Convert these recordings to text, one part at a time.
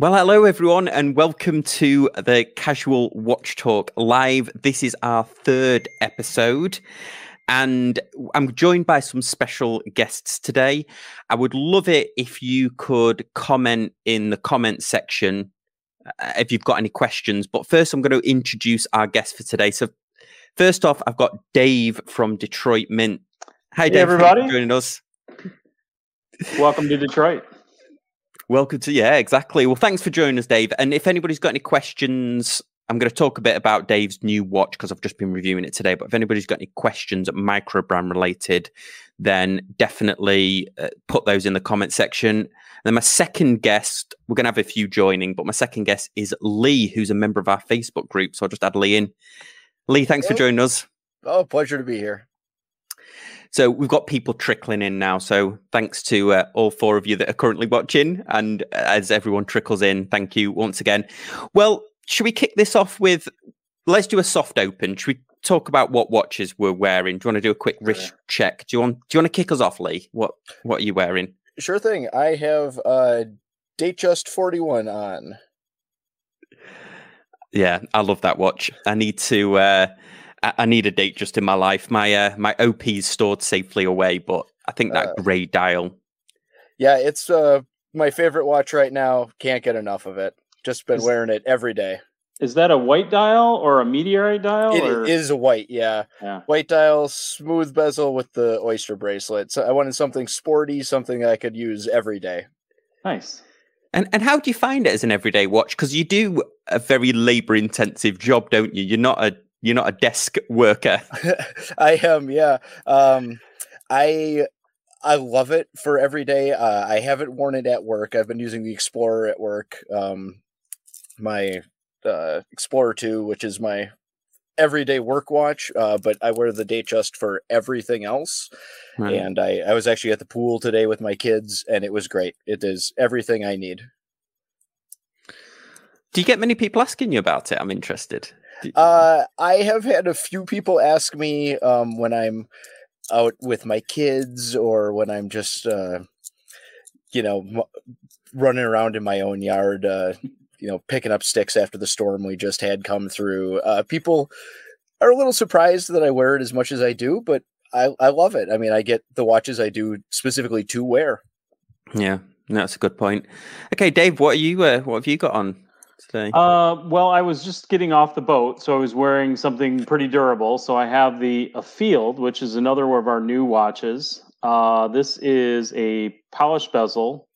Well, hello everyone, and welcome to the Casual Watch Talk live. This is our third episode, and I'm joined by some special guests today. I would love it if you could comment in the comment section uh, if you've got any questions. But first, I'm going to introduce our guest for today. So, first off, I've got Dave from Detroit Mint. Hi, Hey, Dave. everybody. joining us. Welcome to Detroit. Welcome to yeah, exactly. Well, thanks for joining us, Dave. And if anybody's got any questions, I'm going to talk a bit about Dave's new watch because I've just been reviewing it today. But if anybody's got any questions microbrand related, then definitely uh, put those in the comment section. And then my second guest, we're going to have a few joining, but my second guest is Lee, who's a member of our Facebook group. So I'll just add Lee in. Lee, thanks for joining us. Oh, pleasure to be here. So we've got people trickling in now. So thanks to uh, all four of you that are currently watching, and uh, as everyone trickles in, thank you once again. Well, should we kick this off with? Let's do a soft open. Should we talk about what watches we're wearing? Do you want to do a quick wrist check? Do you want? Do you want to kick us off, Lee? What What are you wearing? Sure thing. I have uh Datejust 41 on. Yeah, I love that watch. I need to. Uh, I I need a Datejust in my life. My uh, my OP's stored safely away, but I think that Uh, grey dial. Yeah, it's uh my favorite watch right now. Can't get enough of it. Just been Is- wearing it every day. Is that a white dial or a meteorite dial? It or? is a white, yeah. Yeah. White dial, smooth bezel with the oyster bracelet. So I wanted something sporty, something I could use every day. Nice. And and how do you find it as an everyday watch? Because you do a very labor intensive job, don't you? You're not a you're not a desk worker. I am, yeah. Um, I I love it for every day. Uh, I haven't worn it at work. I've been using the Explorer at work. Um, my uh, Explorer Two, which is my everyday work watch, uh, but I wear the Datejust for everything else. Right. And I I was actually at the pool today with my kids, and it was great. It is everything I need. Do you get many people asking you about it? I'm interested. Uh, I have had a few people ask me um, when I'm out with my kids or when I'm just, uh, you know, m- running around in my own yard, uh, you know, picking up sticks after the storm we just had come through. Uh, people are a little surprised that I wear it as much as I do, but I, I love it. I mean, I get the watches I do specifically to wear. yeah, that's a good point. Okay, Dave, what are you? Uh, what have you got on today? Uh, well, I was just getting off the boat, so I was wearing something pretty durable. So I have the Afield, which is another one of our new watches. Uh, this is a polished bezel,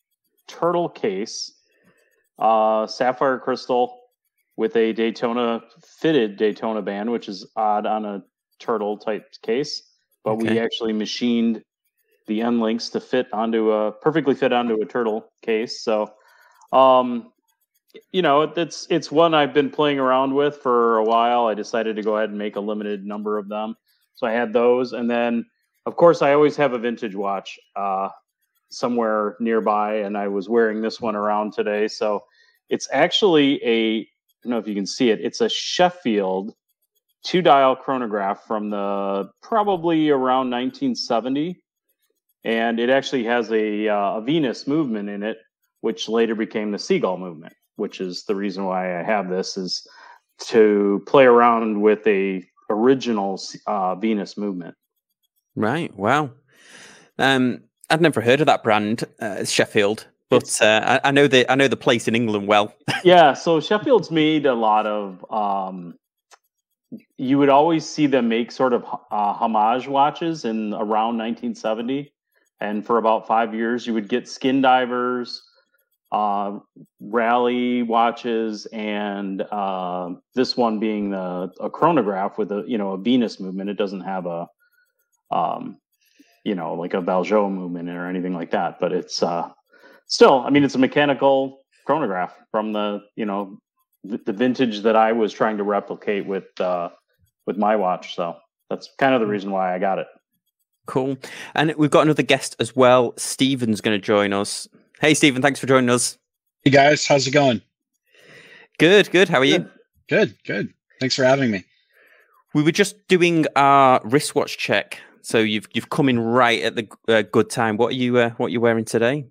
turtle case, uh, sapphire crystal with a Daytona fitted Daytona band, which is odd on a turtle type case. But we actually machined the end links to fit onto a perfectly fit onto a turtle case. So, um, you know, it's it's one I've been playing around with for a while. I decided to go ahead and make a limited number of them, so I had those, and then of course I always have a vintage watch uh, somewhere nearby, and I was wearing this one around today. So it's actually a I don't know if you can see it. It's a Sheffield two dial chronograph from the probably around 1970, and it actually has a, uh, a Venus movement in it, which later became the Seagull movement. Which is the reason why I have this is to play around with a original uh, Venus movement. right. Wow. Um, I'd never heard of that brand, uh, Sheffield, but uh, I, I know the I know the place in England well. yeah, so Sheffield's made a lot of. Um, you would always see them make sort of uh, homage watches in around 1970, and for about five years, you would get skin divers, uh, rally watches, and uh, this one being the a chronograph with a you know a Venus movement. It doesn't have a, um, you know, like a Valjoux movement or anything like that, but it's uh, still. I mean, it's a mechanical chronograph from the you know the, the vintage that I was trying to replicate with uh, with my watch. So that's kind of the reason why I got it. Cool. And we've got another guest as well. Stephen's going to join us. Hey, Stephen, thanks for joining us. Hey guys, how's it going? Good, good. How are you? Good, good. Thanks for having me. We were just doing our wristwatch check, so you've you've come in right at the uh, good time. What are you uh, what are you wearing today?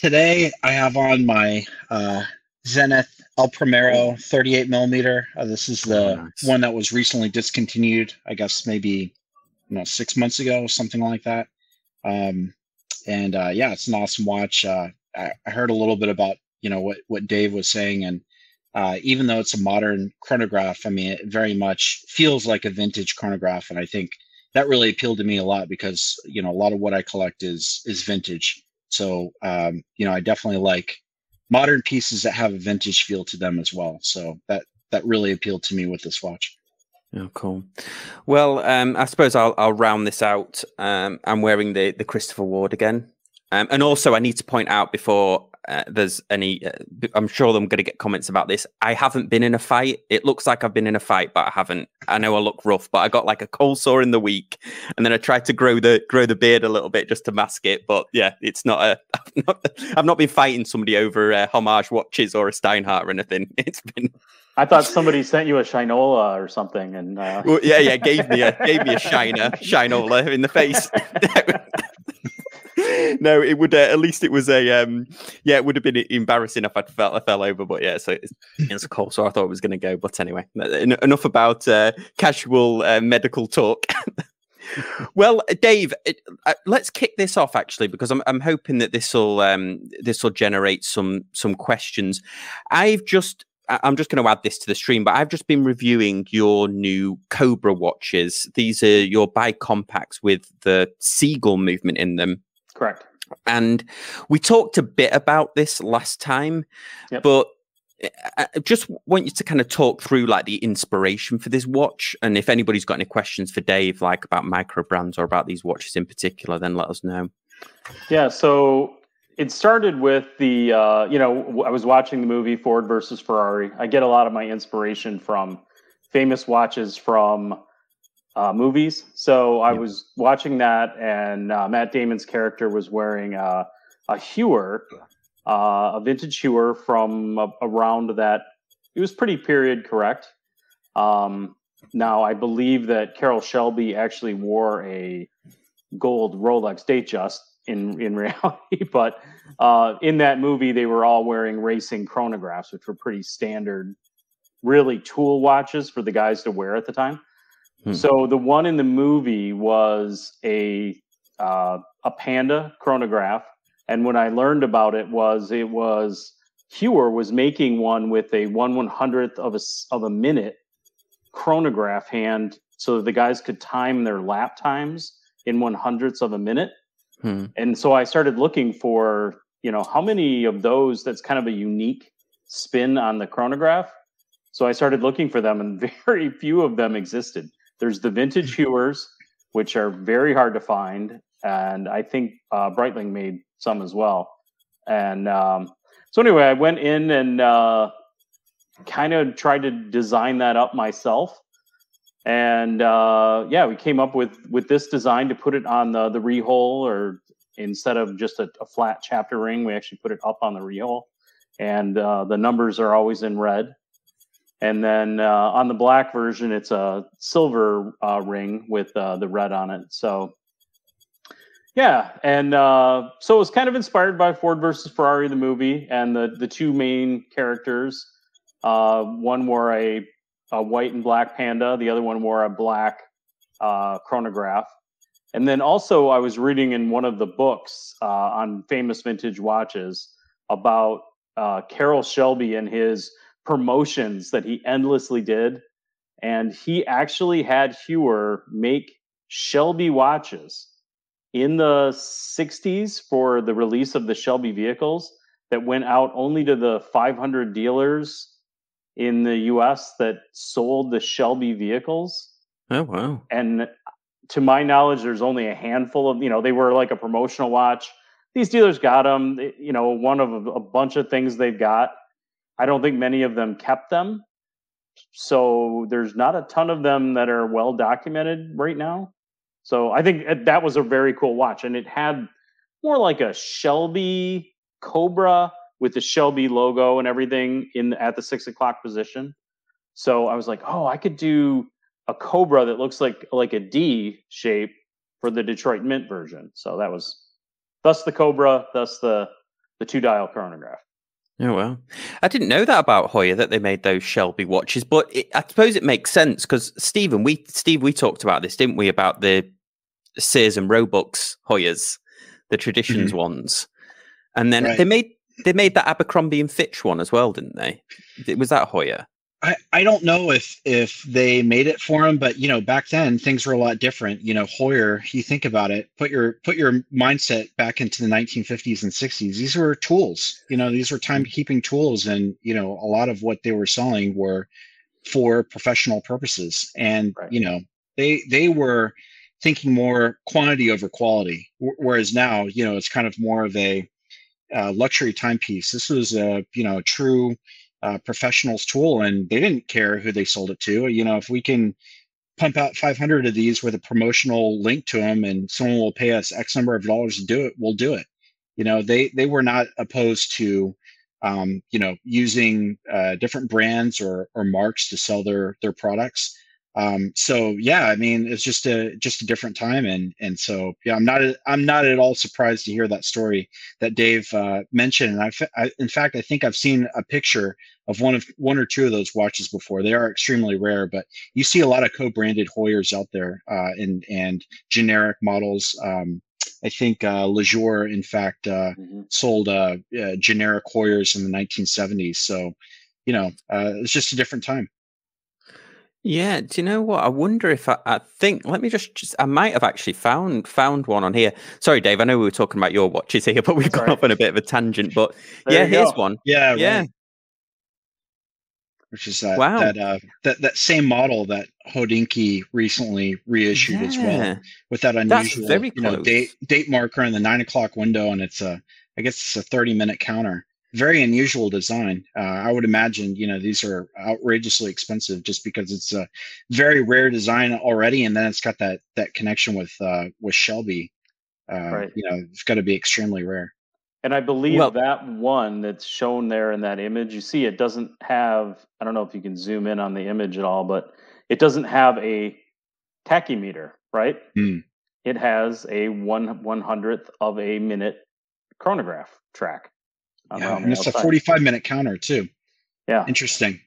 Today I have on my uh, Zenith El Primero 38 millimeter. Uh, this is the Oh, nice. one that was recently discontinued. I guess maybe you know six months ago, something like that. Um, and uh, yeah, it's an awesome watch. Uh, I, I heard a little bit about you know what what Dave was saying, and uh, even though it's a modern chronograph, I mean, it very much feels like a vintage chronograph, and I think that really appealed to me a lot because you know a lot of what I collect is is vintage. So um, you know, I definitely like modern pieces that have a vintage feel to them as well. So that that really appealed to me with this watch. Oh, cool. Well, um, I suppose I'll I'll round this out. Um, I'm wearing the the Christopher Ward again, um, and also I need to point out before uh, there's any. Uh, I'm sure I'm going to get comments about this. I haven't been in a fight. It looks like I've been in a fight, but I haven't. I know I look rough, but I got like a cold sore in the week, and then I tried to grow the grow the beard a little bit just to mask it. But yeah, it's not a. I've not, I've not been fighting somebody over uh, homage watches or a Steinhart or anything. It's been I thought somebody sent you a Shinola or something, and uh, Well, yeah, yeah, gave me a gave me a shiner, shinola in the face. no, it would uh, at least it was a um, yeah, it would have been embarrassing if I fell I fell over, but yeah, so it's, it's a cold, so I thought it was going to go. But anyway, en- enough about uh, casual uh, medical talk. well, Dave, it, uh, let's kick this off actually because I'm I'm hoping that this will um, this will generate some some questions. I've just I'm just going to add this to the stream, but I've just been reviewing your new Cobra watches. These are your bi compacts with the seagull movement in them. correct. And we talked a bit about this last time, Yep. but I I just want you to kind of talk through like the inspiration for this watch. And if anybody's got any questions for Dave, like about micro brands or about these watches in particular, then let us know. Yeah, so it started with the uh, you know I was watching the movie Ford versus Ferrari. I get a lot of my inspiration from famous watches from uh, movies. So I Yeah. was watching that, and uh, Matt Damon's character was wearing uh, a Heuer, uh, a vintage Heuer from a- around that. It was pretty period correct. Um, now I believe that Carroll Shelby actually wore a gold Rolex Datejust in in reality, but uh, in that movie they were all wearing racing chronographs, which were pretty standard, really tool watches for the guys to wear at the time. Hmm. So the one in the movie was a uh, a Panda chronograph, and when I learned about it was it was Heuer was making one with a one one hundredth of a of a minute chronograph hand, so that the guys could time their lap times in one hundredths of a minute. Hmm. And so I started looking for, you know, how many of those that's kind of a unique spin on the chronograph. So I started looking for them, and very few of them existed. There's the vintage Heuers, which are very hard to find, and I think uh, Breitling made some as well. And um, so anyway, I went in and uh, kind of tried to design that up myself. And uh, yeah, we came up with with this design to put it on the the rehaut, or instead of just a, a flat chapter ring, we actually put it up on the rehaut, and uh, the numbers are always in red. And then uh, on the black version, it's a silver uh, ring with uh, the red on it. So yeah, and uh, so it was kind of inspired by Ford versus Ferrari, the movie, and the the two main characters. One wore a, a white and black panda. The other one wore a black uh, chronograph. And then also, I was reading in one of the books uh, on famous vintage watches about uh, Carroll Shelby and his promotions that he endlessly did. And he actually had Heuer make Shelby watches in the 60s for the release of the Shelby vehicles that went out only to the 500 dealers in the US that sold the Shelby vehicles. Oh wow! And to my knowledge, there's only a handful of, you know, they were like a promotional watch. These dealers got them, you know, one of a, bunch of things they've got. I don't think many of them kept them. So there's not a ton of them that are well documented right now. So I think that was a very cool watch. And it had more like a Shelby Cobra with the Shelby logo and everything in at the six o'clock position. So I was like, oh, I could do a Cobra that looks like like a D shape for the Detroit Mint version. So that was thus the Cobra, thus the the two dial chronograph. Oh well, I didn't know that about Heuer that they made those Shelby watches, but it, I suppose it makes sense because Stephen, we Steve, we talked about this, didn't we? About the Sears and Roebucks Heuers, the traditions Mhm. ones, and then Right. they made they made that Abercrombie and Fitch one as well, didn't they? Th- Was that Heuer? I, I don't know if if they made it for him, but you know, back then things were a lot different. You know, Heuer, you think about it, put your put your mindset back into the 1950s and 60s. These were tools. You know, these were timekeeping tools, and you know, a lot of what they were selling were for professional purposes. And Right. you know, they they were thinking more quantity over quality, whereas now, you know, it's kind of more of a uh, luxury timepiece. This was a you know a true uh, professionals tool, and they didn't care who they sold it to. You know, if we can pump out 500 of these with a promotional link to them, and someone will pay us X number of dollars to do it, we'll do it. You know, they they were not opposed to um, you know using uh, different brands or or marks to sell their their products. Um, so yeah, I mean, it's just a just a different time, and and so yeah, I'm not I'm not at all surprised to hear that story that Dave uh, mentioned. And I, fe- I, in fact, I think I've seen a picture of one of one or two of those watches before. They are extremely rare, but you see a lot of co-branded Heuers out there, uh, and and generic models. Um, I think uh, Lejour, in fact, uh, Mhm. sold uh, uh, generic Heuers in the 1970s. So, you know, uh, it's just a different time. Yeah, do you know what? I wonder if I, I think. Let me just, just. I might have actually found found one on here. Sorry, Dave. I know we were talking about your watches here, but we've gone off on a bit of a tangent. But There yeah, here's go. one. Yeah, Yeah. right. Which is that Wow. that uh, that that same model that Hodinkee recently reissued as well. With that unusual very you know date date marker in the nine o'clock window and it's a i guess it's a 30 minute counter very unusual design uh, i would imagine you know these are outrageously expensive just because it's a very rare design already and then it's got that that connection with uh with shelby uh Right. you know it's got to be extremely rare And I believe Well- that one that's shown there in that image, you see it doesn't have, I don't know if you can zoom in on the image at all, but it doesn't have a tachymeter, right? Hmm. It has a one one hundredth of a minute chronograph track. Yeah, and the it's a 45 minute counter too Yeah. interesting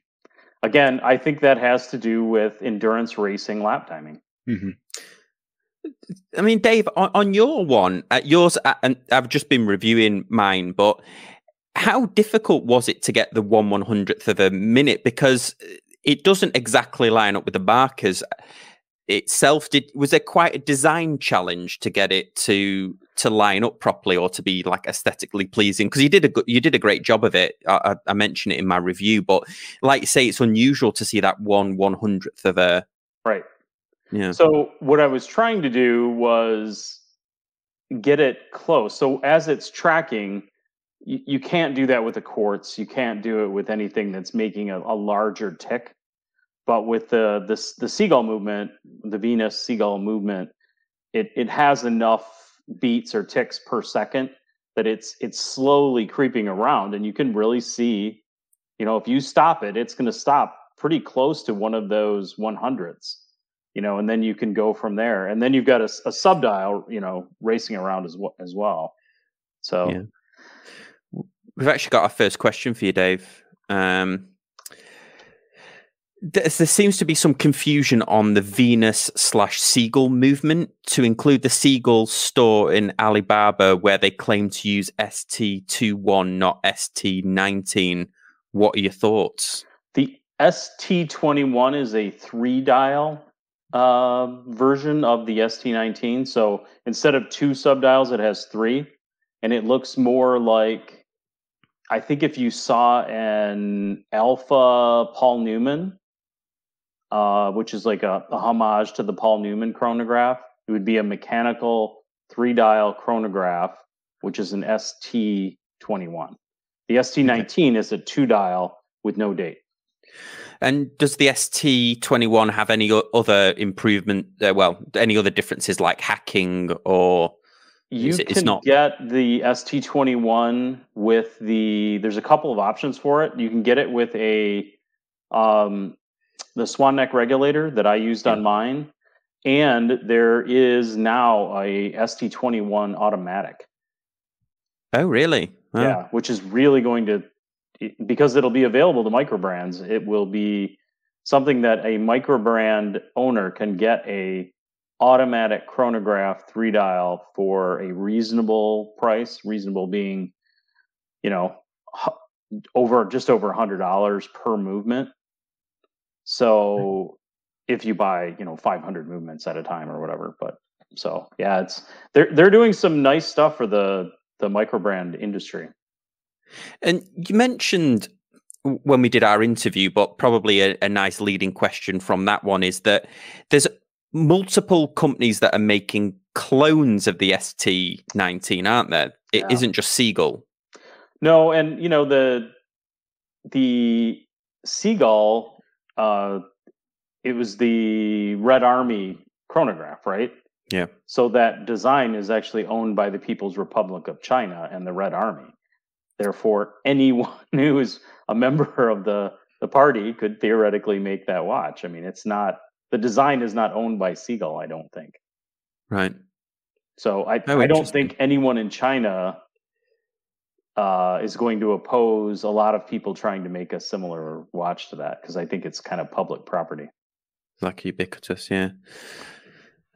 Again, I think that has to do with endurance racing lap timing. hmm I mean, Dave, on, on your one, uh, yours, uh, and I've just been reviewing mine, but how difficult was it to get the one one hundredth of a minute? Because uh, it doesn't exactly line up with the markers itself. Did was there quite a design challenge to get it to to line up properly or to be like aesthetically pleasing? Because you did a good, you did a great job of it. I, I, I mentioned it in my review, but like you say, it's unusual to see that one one hundredth of a Right. yeah. So what I was trying to do was get it close. So as it's tracking, you, you can't do that with a quartz. You can't do it with anything that's making a, a larger tick. But with the the the seagull movement, the Venus seagull movement, it it has enough beats or ticks per second that it's it's slowly creeping around, and you can really see, you know, if you stop it, it's going to stop pretty close to one of those one hundredths you know, and then you can go from there. And then you've got a sub dial, you know, racing around as well. As well. So Yeah. We've actually got our first question for you, Dave. Um, there seems to be some confusion on the Venus slash Seagull movement to include the Seagull store in Alibaba, where they claim to use ST21, not ST19. What are your thoughts? the ST21 is a three dial uh, version of the ST19. So instead of two subdials, it has three, and it looks more like I think if you saw an Alpha Paul Newman, uh, which is like a, a homage to the Paul Newman chronograph, it would be a mechanical three dial chronograph, which is an ST21. The ST19 is a two dial with no date. And does the ST21 have any other improvement? Uh, well, any other differences like hacking or You It's- can not- get the ST21 with the. There's a couple of options for it. You can get it with a um, the swan neck regulator that I used on mine, and there is now a ST21 automatic. oh, really? Oh. Yeah, which is really going to because it'll be available to micro brands, it will be something that a micro brand owner can get a automatic chronograph three dial for a reasonable price. Reasonable being, you know, over just over a hundred dollars per movement. So if you buy, you know, 500 movements at a time or whatever, but so yeah, it's they're they're doing some nice stuff for the the microbrand industry. And you mentioned when we did our interview, but probably a, a nice leading question from that one is that there's multiple companies that are making clones of the ST19, aren't there? It yeah. not just Seagull. No, and you know the the Seagull, uh, it was the Red Army chronograph, right? Yeah. So that design is actually owned by the People's Republic of China and the Red Army. Therefore, anyone who is a member of the the party could theoretically make that watch. I mean, it's not the design is not owned by Seagull, I don't think. Right. So I oh, I don't think anyone in China uh, is going to oppose a lot of people trying to make a similar watch to that because I think it's kind of public property. Like ubiquitous, yeah.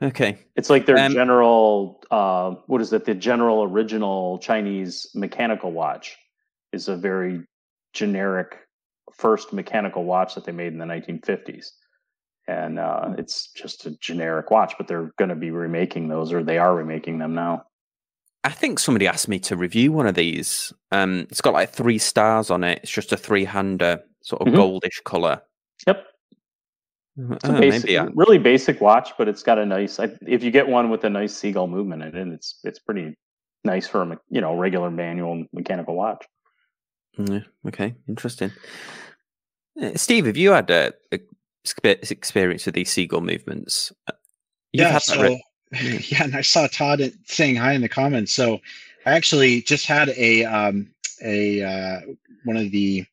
Okay. It's like their um, general, uh, what is it? The general original Chinese mechanical watch is a very generic first mechanical watch that they made in the 1950s. And uh, it's just a generic watch, but they're going to be remaking those, or they are remaking them now. I think somebody asked me to review one of these. Um, it's got like three stars on it. It's just a three hander, sort of mm-hmm. goldish color. Yep. It's a uh, basic, maybe, yeah. really basic watch, but it's got a nice. If you get one with a nice seagull movement in it, it's it's pretty nice for a you know regular manual mechanical watch. Yeah. Okay. Interesting. Uh, Steve, have you had a, a experience with these seagull movements? Uh, you've yeah. so, re- yeah, and I saw Todd saying hi in the comments. So I actually just had a um, a uh, one of the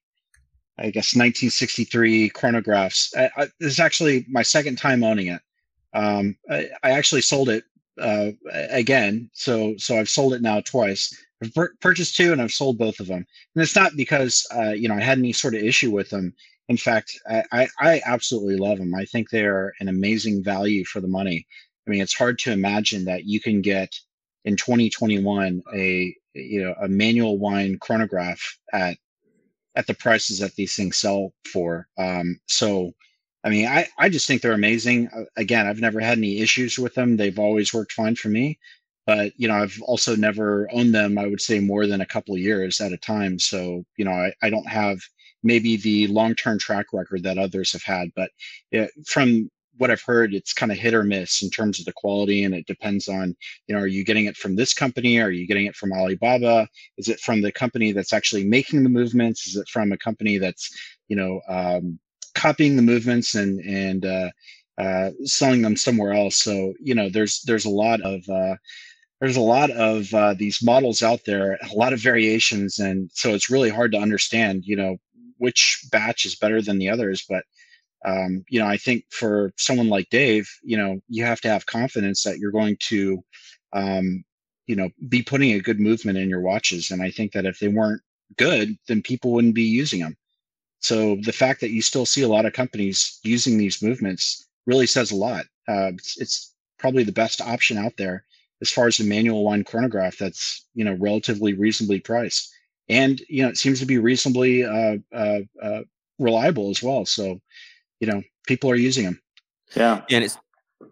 I guess 1963 chronographs. I, I, this is actually my second time owning it. Um, I, I, actually sold it uh, again, so so I've sold it now twice. I've pur- purchased two, and I've sold both of them. And it's not because uh, you know I had any sort of issue with them. In fact, I, I absolutely love them. I think they are an amazing value for the money. I mean, it's hard to imagine that you can get in 2021 a you know a manual wine chronograph at at the prices that these things sell for. Um, so, I mean, I, I just think they're amazing. Uh, again, I've never had any issues with them. They've always worked fine for me. But, you know, I've also never owned them, I would say, more than a couple years at a time. So, you know, I, I don't have maybe the long term track record that others have had. But it, from what I've heard, it's kind of hit or miss in terms of the quality, and it depends on, you know, are you getting it from this company? Are you getting it from Alibaba? Is it from the company that's actually making the movements? Is it from a company that's, you know, um, copying the movements and and uh, uh, selling them somewhere else? So you know, there's there's a lot of uh, there's a lot of uh, these models out there, a lot of variations, and so it's really hard to understand, you know, which batch is better than the others, but um, you know, I think for someone like Dave, you know, you have to have confidence that you're going to, um, you know, be putting a good movement in your watches. And I think that if they weren't good, then people wouldn't be using them. So the fact that you still see a lot of companies using these movements really says a lot. Uh, it's, it's probably the best option out there as far as the manual wind chronograph that's you know relatively reasonably priced and you know it seems to be reasonably uh, uh, uh, reliable as well so you know people are using them. Yeah, and it's.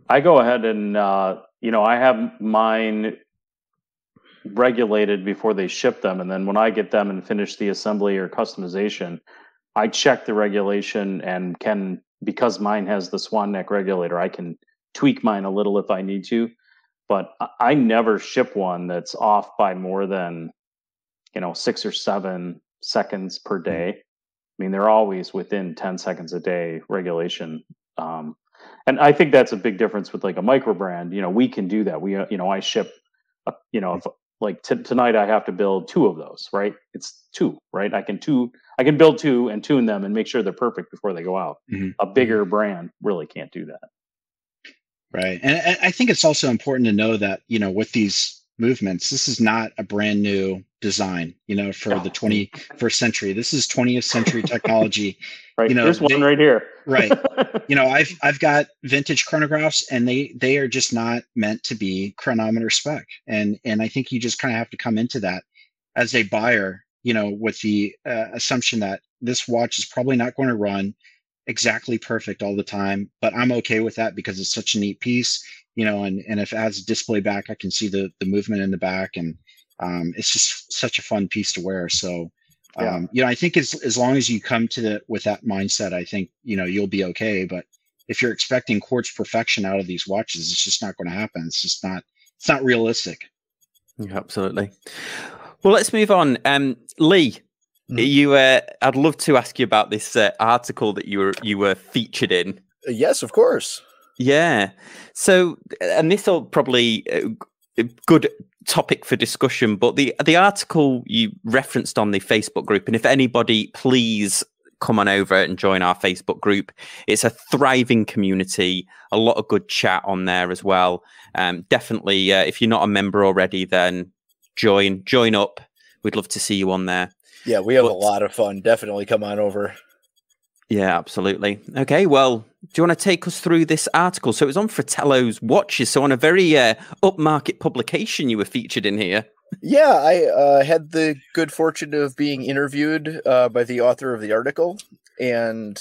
I go ahead and uh, you know I have mine regulated before they ship them, and then when I get them and finish the assembly or customization, I check the regulation and can because mine has the swan neck regulator, I can tweak mine a little if I need to. But I never ship one that's off by more than you know six or seven seconds per mm-hmm. day. I mean, they're always within 10 seconds a day regulation. Um, and I think that's a big difference with like a micro brand. You know, we can do that. We, uh, you know, I ship, uh, you know, if, like t- tonight I have to build two of those, right? It's two, right? I can two, I can build two and tune them and make sure they're perfect before they go out. Mm-hmm. A bigger brand really can't do that. Right. And I think it's also important to know that, you know, with these movements. This is not a brand new design, you know, for the 21st century. This is 20th century technology. right. you know, There's one right here. Right. You know, I've I've got vintage chronographs and they they are just not meant to be chronometer spec. And and I think you just kind of have to come into that as a buyer, you know, with the uh, assumption that this watch is probably not going to run exactly perfect all the time, but I'm okay with that because it's such a neat piece, you know, and and if it has a display back, I can see the the movement in the back and um, it's just such a fun piece to wear. So Yeah. um, you know, I think as as long as you come to the with that mindset, I think you know you'll be okay. But if you're expecting quartz perfection out of these watches, it's just not going to happen. It's just not it's not realistic. Yeah, absolutely. Well, let's move on. Um, Lee. You, uh, I'd love to ask you about this uh, article that you were you were featured in. Uh, Yes, of course. Yeah. So, and this will probably uh, good topic for discussion. But the the article you referenced on the Facebook group, and if anybody, please come on over and join our Facebook group. It's a thriving community, a lot of good chat on there as well. Um, definitely, uh, if you're not a member already, then join join up. We'd love to see you on there. Yeah, we have a lot of fun. Definitely come on over. Yeah, absolutely. Okay, well, do you want to take us through this article? So it was on Fratello's Watches. So on a very uh, upmarket publication, you were featured in here. Yeah, I uh, had the good fortune of being interviewed uh, by the author of the article, and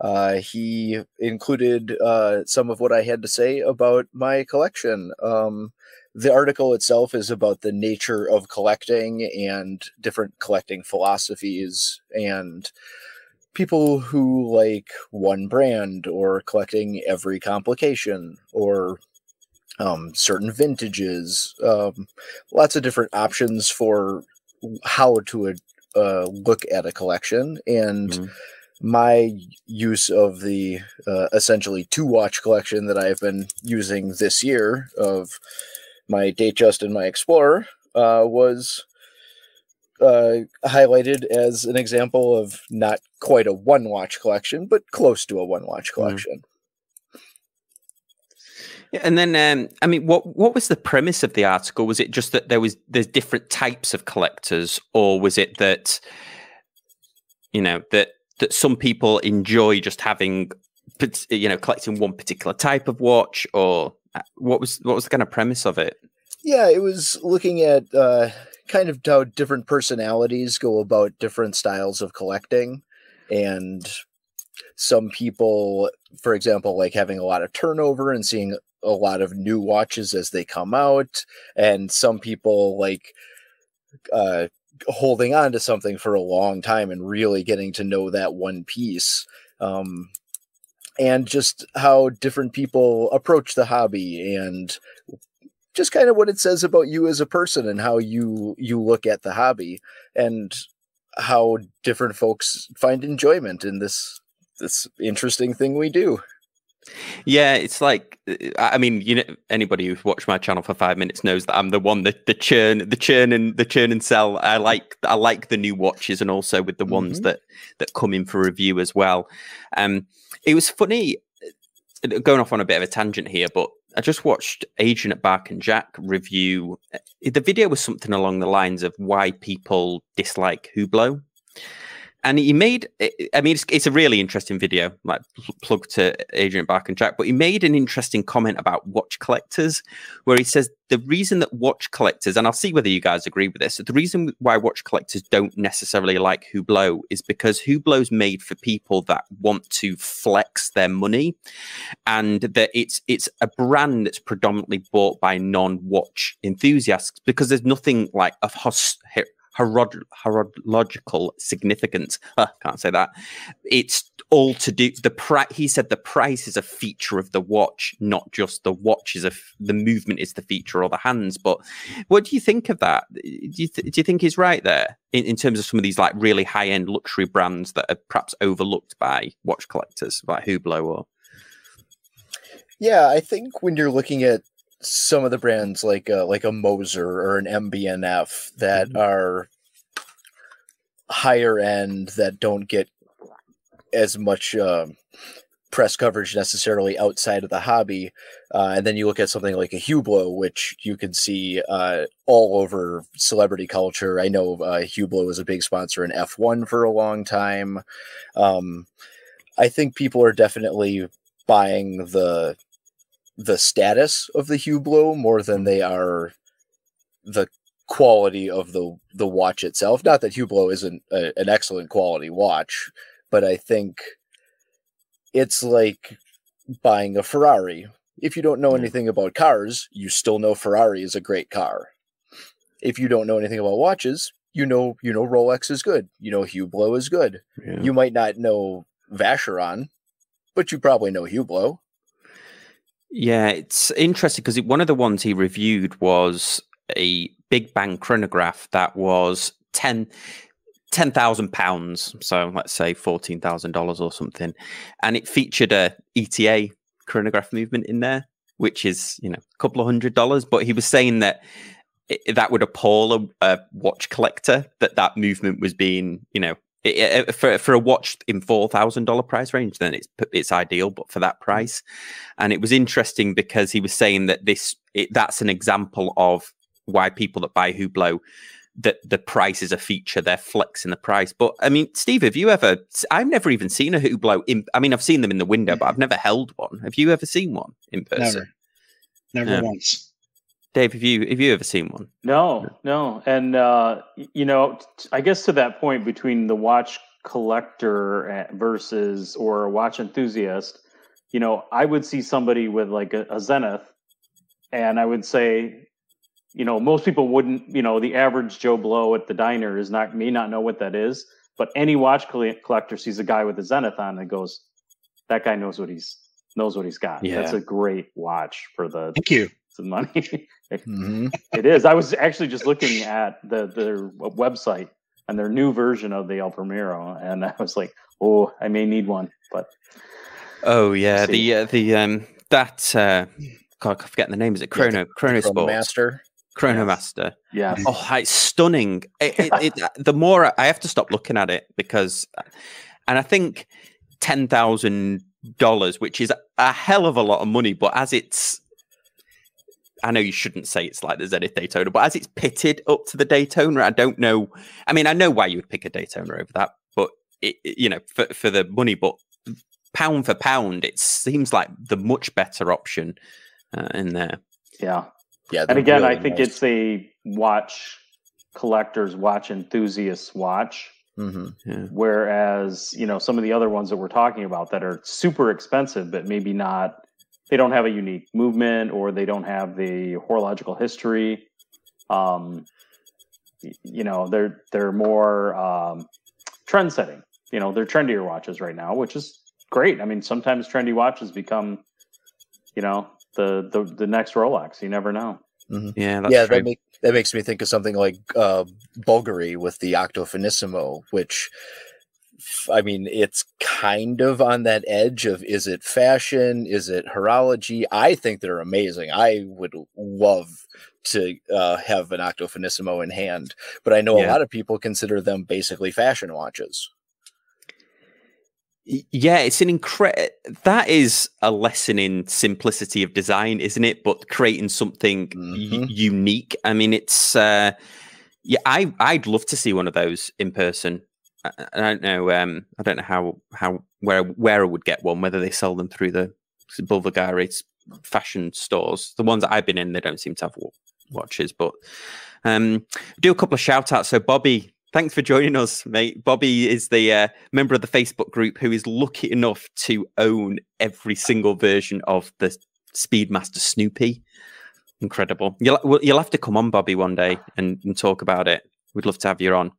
uh, he included uh, some of what I had to say about my collection. Um, the article itself is about the nature of collecting and different collecting philosophies and people who like one brand or collecting every complication or um, certain vintages. Um, lots of different options for how to uh, look at a collection and Mhm. my use of the uh, essentially two watch collection that i've been using this year of my datejust and my explorer uh, was uh, highlighted as an example of not quite a one watch collection but close to a one watch collection Yeah, and then, um, I mean, what what was the premise of the article? Was it just that there was there's different types of collectors, or was it that you know that that some people enjoy just having, you know, collecting one particular type of watch, or what was what was the kind of premise of it? Yeah, it was looking at uh, kind of how different personalities go about different styles of collecting. And some people, for example, like having a lot of turnover and seeing a lot of new watches as they come out. And some people like uh, holding on to something for a long time and really getting to know that one piece. Um, and just how different people approach the hobby and just kind of what it says about you as a person and how you you look at the hobby and how different folks find enjoyment in this this interesting thing we do. Yeah, it's like uh, I mean, you know, anybody who's watched my channel for five minutes knows that I'm the one that the churn, the churn and the churn and sell. I like I like the new watches and also with the ones Mhm. that that come in for review as well. Um, it was funny uh, going off on a bit of a tangent here, but I just watched Adrian at Bark and Jack review. uh, The video was something along the lines of why people dislike Hublot and he made i mean it's, it's a really interesting video like pl- plug to adrian bark and jack but he made an interesting comment about watch collectors where he says the reason that watch collectors and i'll see whether you guys agree with this the reason why watch collectors don't necessarily like hublot is because hublot's made for people that want to flex their money and that it's it's a brand that's predominantly bought by non-watch enthusiasts because there's nothing like of hos- he- horod- horological significance. Uh, can't say that. It's all to do. The price. He said the price is a feature of the watch, not just the watch is a. f- The movement is the feature or the hands. But what do you think of that? Do you th- do you think he's right there in, in terms of some of these like really high end luxury brands that are perhaps overlooked by watch collectors, like Hublot or Yeah, I think when you're looking at some of the brands like uh, like a Moser or an MB&F that Mhm. are higher end that don't get as much um press coverage necessarily outside of the hobby. Uh, and then you look at something like a Hublot, which you can see uh, all over celebrity culture. I know uh, Hublot was a big sponsor in F1 for a long time. Um, I think people are definitely buying the the status of the Hublot more than they are the quality of the the watch itself. Not that Hublot isn't a, an excellent quality watch, but I think it's like buying a Ferrari. If you don't know anything about cars, you still know Ferrari is a great car. If you don't know anything about watches, you know you know Rolex is good. You know Hublot is good. Yeah. You might not know Vacheron, but you probably know Hublot. Yeah, it's interesting because one of the ones he reviewed was a Big Bang chronograph that was 10 ten thousand pounds, so let's say fourteen thousand dollars or something, and it featured a ETA chronograph movement in there, which is you know a couple of hundred dollars. But he was saying that it, that would appall a, a, watch collector that that movement was being you know it, it, for for a watch in four thousand dollar price range, then it's it's ideal. But for that mm. price, and it was interesting because he was saying that this that's an example of why people that buy Hublot that the price is a feature. They're flexing the price. But I mean, Steve, have you ever? I've never even seen a Hublot. In, I mean, I've seen them in the window, but I've never held one. Have you ever seen one in person? Never, never yeah. once. Dave, have you have you ever seen one? No, no. And uh, you know, I guess to that point between the watch collector versus or a watch enthusiast, you know, I would see somebody with like a, a Zenith, and I would say, you know, most people wouldn't, you know, the average Joe Blow at the diner is not may not know what that is, but any watch collector sees a guy with a Zenith on and goes, that guy knows what he's knows what he's got. Yeah. That's a great watch for the Thank you. The money. Mm-hmm. it is. I was actually just looking at the their website and their new version of the El Primero, and I was like, oh, I may need one. But oh yeah, the uh, the um that uh, God, I forget the name. Is it Chrono yeah, Chrono Sport Master? Chronomaster. Yeah. Oh, it's stunning. It, it, it, the more I have to stop looking at it because, and I think ten thousand dollars, which is a hell of a lot of money, but as it's, I know you shouldn't say it's like the Zenith Daytona, but as it's pitted up to the Daytona, I don't know. I mean, I know why you would pick a Daytona over that, but it, you know, for for the money, but pound for pound, it seems like the much better option uh, in there. Yeah. Yeah. And again, really I think nice. it's a watch collectors, watch enthusiasts watch. Mm-hmm. Yeah. Whereas, you know, some of the other ones that we're talking about that are super expensive, but maybe not, they don't have a unique movement or they don't have the horological history. Um, you know, they're, they're more um, trend setting. You know, they're trendier watches right now, which is great. I mean, sometimes trendy watches become, you know, the the, the next Rolex. You never know. Mm-hmm. Yeah, yeah. True. That make, that makes me think of something like uh, Bulgari with the Octo Finissimo, which I mean, it's kind of on that edge of is it fashion? Is it horology? I think they're amazing. I would love to uh, have an Octo Finissimo in hand, but I know yeah. a lot of people consider them basically fashion watches. Yeah, it's an incredible. That is a lesson in simplicity of design, isn't it? But creating something mm-hmm. y- unique. I mean, it's uh, yeah. I I'd love to see one of those in person. I, don't know. Um, I don't know how how where where I would get one. Whether they sell them through the Bulgari fashion stores. The ones that I've been in, they don't seem to have watches. But um, do a couple of shout outs. So Bobby Thanks for joining us, mate. Bobby is the uh, member of the Facebook group who is lucky enough to own every single version of the Speedmaster Snoopy. Incredible. You'll, you'll have to come on, Bobby, one day and, and talk about it. We'd love to have you on.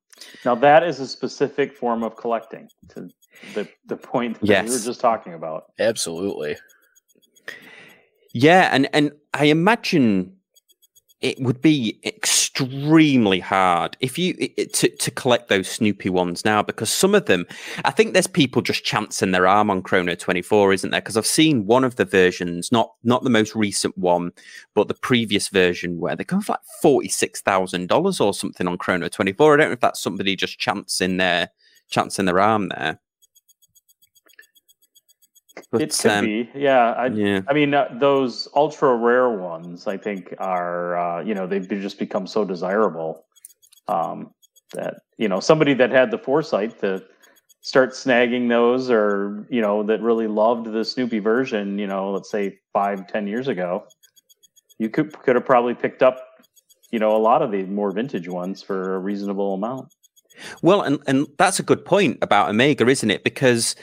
Now, that is a specific form of collecting to the, the point that yes. we were just talking about. Absolutely. Yeah. And, and I imagine it would be extremely hard if you to to collect those Snoopy ones now because some of them, I think there's people just chancing their arm on Chrono 24, isn't there? Because I've seen one of the versions, not not the most recent one, but the previous version where they go for like forty six thousand dollars or something on Chrono 24. I don't know if that's somebody just chancing their chancing their arm there. But, it could um, be, yeah. I, yeah. I mean, uh, those ultra rare ones, I think, are uh, you know they've just become so desirable um, that you know somebody that had the foresight to start snagging those, or you know that really loved the Snoopy version, you know, let's say five, ten years ago, you could could have probably picked up, you know, a lot of the more vintage ones for a reasonable amount. Well, and and that's a good point about Omega, isn't it? Because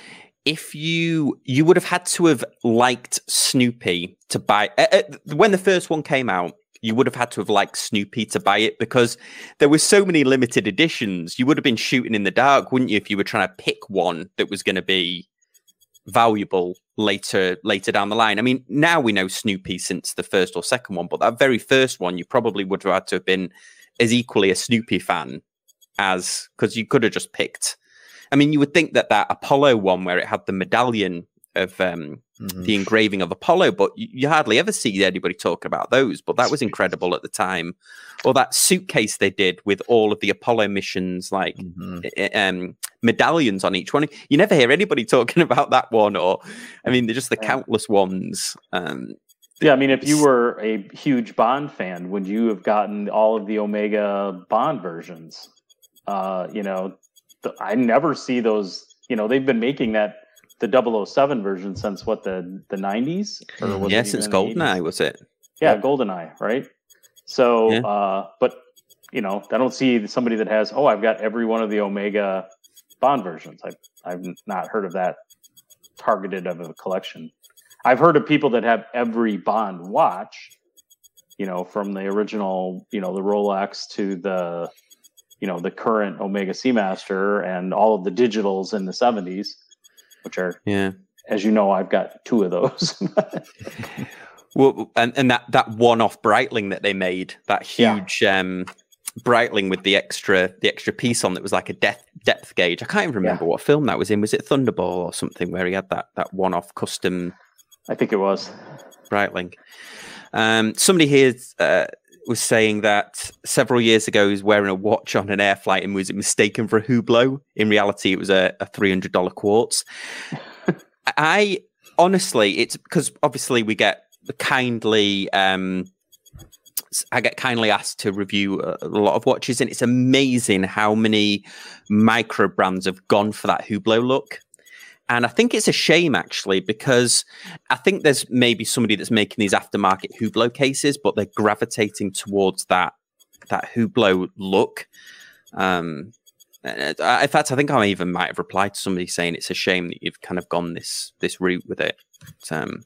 if you you would have had to have liked Snoopy to buy uh, when the first one came out, you would have had to have liked Snoopy to buy it because there were so many limited editions. You would have been shooting in the dark, wouldn't you, if you were trying to pick one that was going to be valuable later later down the line. I mean, now we know Snoopy since the first or second one, but that very first one, you probably would have had to have been as equally a Snoopy fan as because you could have just picked. I mean, you would think that that Apollo one where it had the medallion of um, Mhm. the engraving of Apollo, but you, you hardly ever see anybody talk about those. But that was incredible at the time. Or that suitcase they did with all of the Apollo missions, like Mhm. um, medallions on each one. You never hear anybody talking about that one, or I mean, they're just the Yeah. countless ones. Um, Yeah, I mean, if you were a huge Bond fan, would you have gotten all of the Omega Bond versions? Uh, you know, th- I never see those. You know, they've been making that the 007 version since what the the 90s or was it yeah, since in the 80s? Goldeneye was it? Yeah, Goldeneye, right? So, Yeah. uh, but you know, I don't see somebody that has. Oh, I've got every one of the Omega Bond versions. I've I've not heard of that targeted of a collection. I've heard of people that have every Bond watch. You know, from the original, you know, the Rolex to the, you know, the current Omega Seamaster and all of the digitals in the '70s, which are, Yeah. as you know, I've got two of those. Well, and, and that that one-off Breitling that they made, that Yeah. huge um, Breitling with the extra the extra piece on that was like a depth depth gauge. I can't even remember what film that was in. Was it Thunderball or something where he had that that one-off custom I think it was. Breitling? Um, somebody here uh, was saying that several years ago he was wearing a watch on an air flight and was mistaken for a Hublot. In reality, it was a, a three hundred dollar quartz. I honestly, it's because obviously we get kindly. Um, I get kindly asked to review a, a lot of watches, and it's amazing how many micro brands have gone for that Hublot look. And I think it's a shame actually because I think there's maybe somebody that's making these aftermarket Hublot cases, but they're gravitating towards that that Hublot look. Um, uh, in fact, I think I even might have replied to somebody saying it's a shame that you've kind of gone this this route with it. But, um,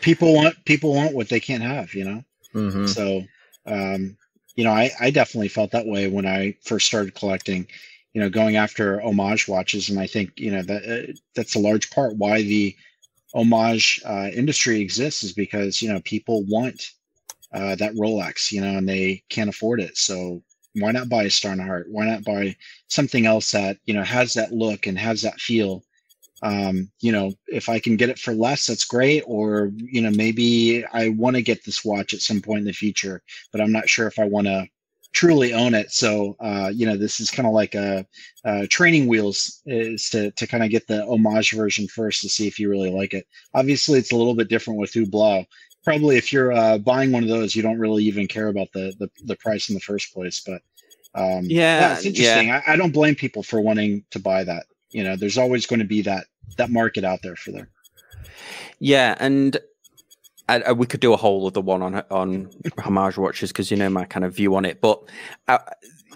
people want people want what they can't have you know Mhm. so um you know I, I definitely felt that way when i first started collecting you know going after homage watches and i think you know that uh, that's a large part why the homage uh, industry exists is because you know people want uh, that rolex you know and they can't afford it so why not buy a Steinhart? Why not buy something else that you know has that look and has that feel? Um, you know, if I can get it for less, that's great. Or you know, maybe I want to get this watch at some point in the future, but I'm not sure if I want to truly own it. So uh, you know, this is kind of like a, uh training wheels is to to kind of get the homage version first to see if you really like it. Obviously, it's a little bit different with Hublot. Probably, if you're uh, buying one of those, you don't really even care about the the, the price in the first place. But um, Yeah, it's interesting. I, I don't blame people for wanting to buy that. You know, there's always going to be that that market out there for there. yeah, and I, I- we could do a whole other one on on homage watches because you know my kind of view on it. But uh,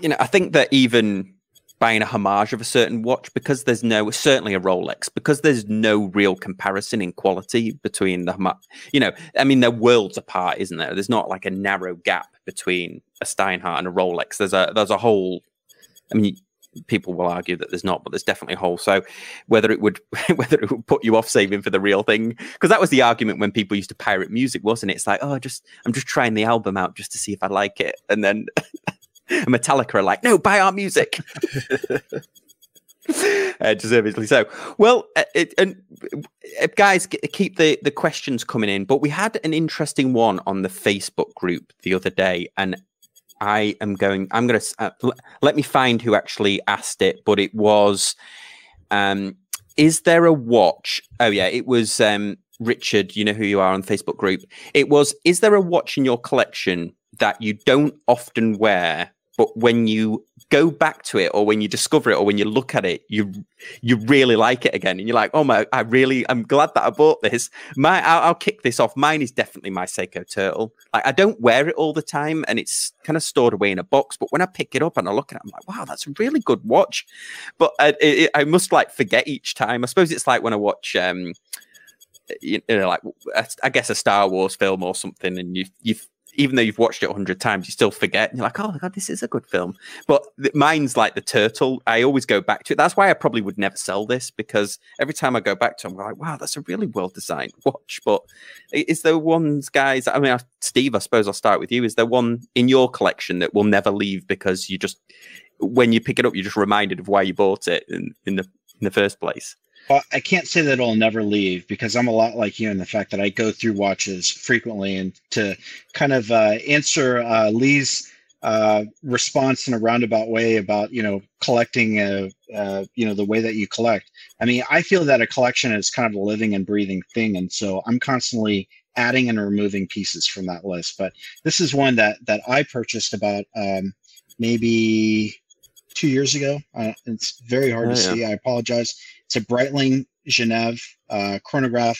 you know, I think that even buying a homage of a certain watch because there's no certainly a Rolex because there's no real comparison in quality between the you know I mean they're worlds apart isn't there there's not like a narrow gap between a Steinhart and a Rolex there's a there's a whole I mean people will argue that there's not but there's definitely a whole so whether it would whether it would put you off saving for the real thing because that was the argument when people used to pirate music wasn't it it's like oh just I'm just trying the album out just to see if I like it and then Metallica are like, no, buy our music. uh, deservedly so. Well, uh, it, and uh, guys, g- keep the the questions coming in. But we had an interesting one on the Facebook group the other day, and I am going. I'm going to uh, l- let me find who actually asked it, but it was. Um, is there a watch? Oh yeah, it was um, Richard. You know who you are on Facebook group. It was. Is there a watch in your collection that you don't often wear, but when you go back to it or when you discover it or when you look at it you you really like it again and you're like oh my i really i'm glad that i bought this. My i'll, I'll kick this off. Mine is definitely my seiko turtle. Like i don't wear it all the time and it's kind of stored away in a box but when i pick it up and i look at it i'm like wow that's a really good watch. But I, it, I must like forget each time. I suppose it's like when i watch um you know, like I guess a Star Wars film or something, and you you even though you've watched it a hundred times, you still forget. And you're like, oh my god, this is a good film. But mine's like the turtle. I always go back to it. That's why I probably would never sell this because every time I go back to it, I'm like, wow, that's a really well designed watch. But is there ones, guys? I mean, Steve, I suppose I'll start with you. Is there one in your collection that will never leave because you just, when you pick it up, you're just reminded of why you bought it in, in the in the first place? Well, I can't say that it'll never leave because I'm a lot like you in the fact that I go through watches frequently. And to kind of uh, answer uh, Lee's uh, response in a roundabout way about you know collecting, uh, uh, you know the way that you collect. I mean, I feel that a collection is kind of a living and breathing thing, and so I'm constantly adding and removing pieces from that list. But this is one that that I purchased about um, maybe two years ago. Uh, it's very hard oh, to yeah. see. I apologize. It's a Breitling Genève uh, chronograph.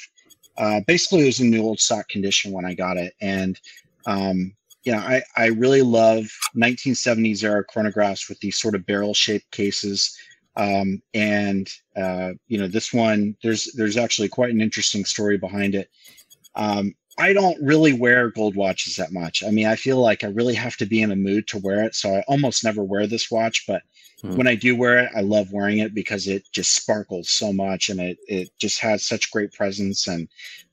Uh, basically, it was in the old stock condition when I got it, and um, you know, I I really love 1970s era chronographs with these sort of barrel shaped cases. Um, and uh, you know, this one there's there's actually quite an interesting story behind it. Um, I don't really wear gold watches that much. I mean, I feel like I really have to be in a mood to wear it. So I almost never wear this watch, but hmm. when I do wear it, I love wearing it because it just sparkles so much and it, it just has such great presence. And,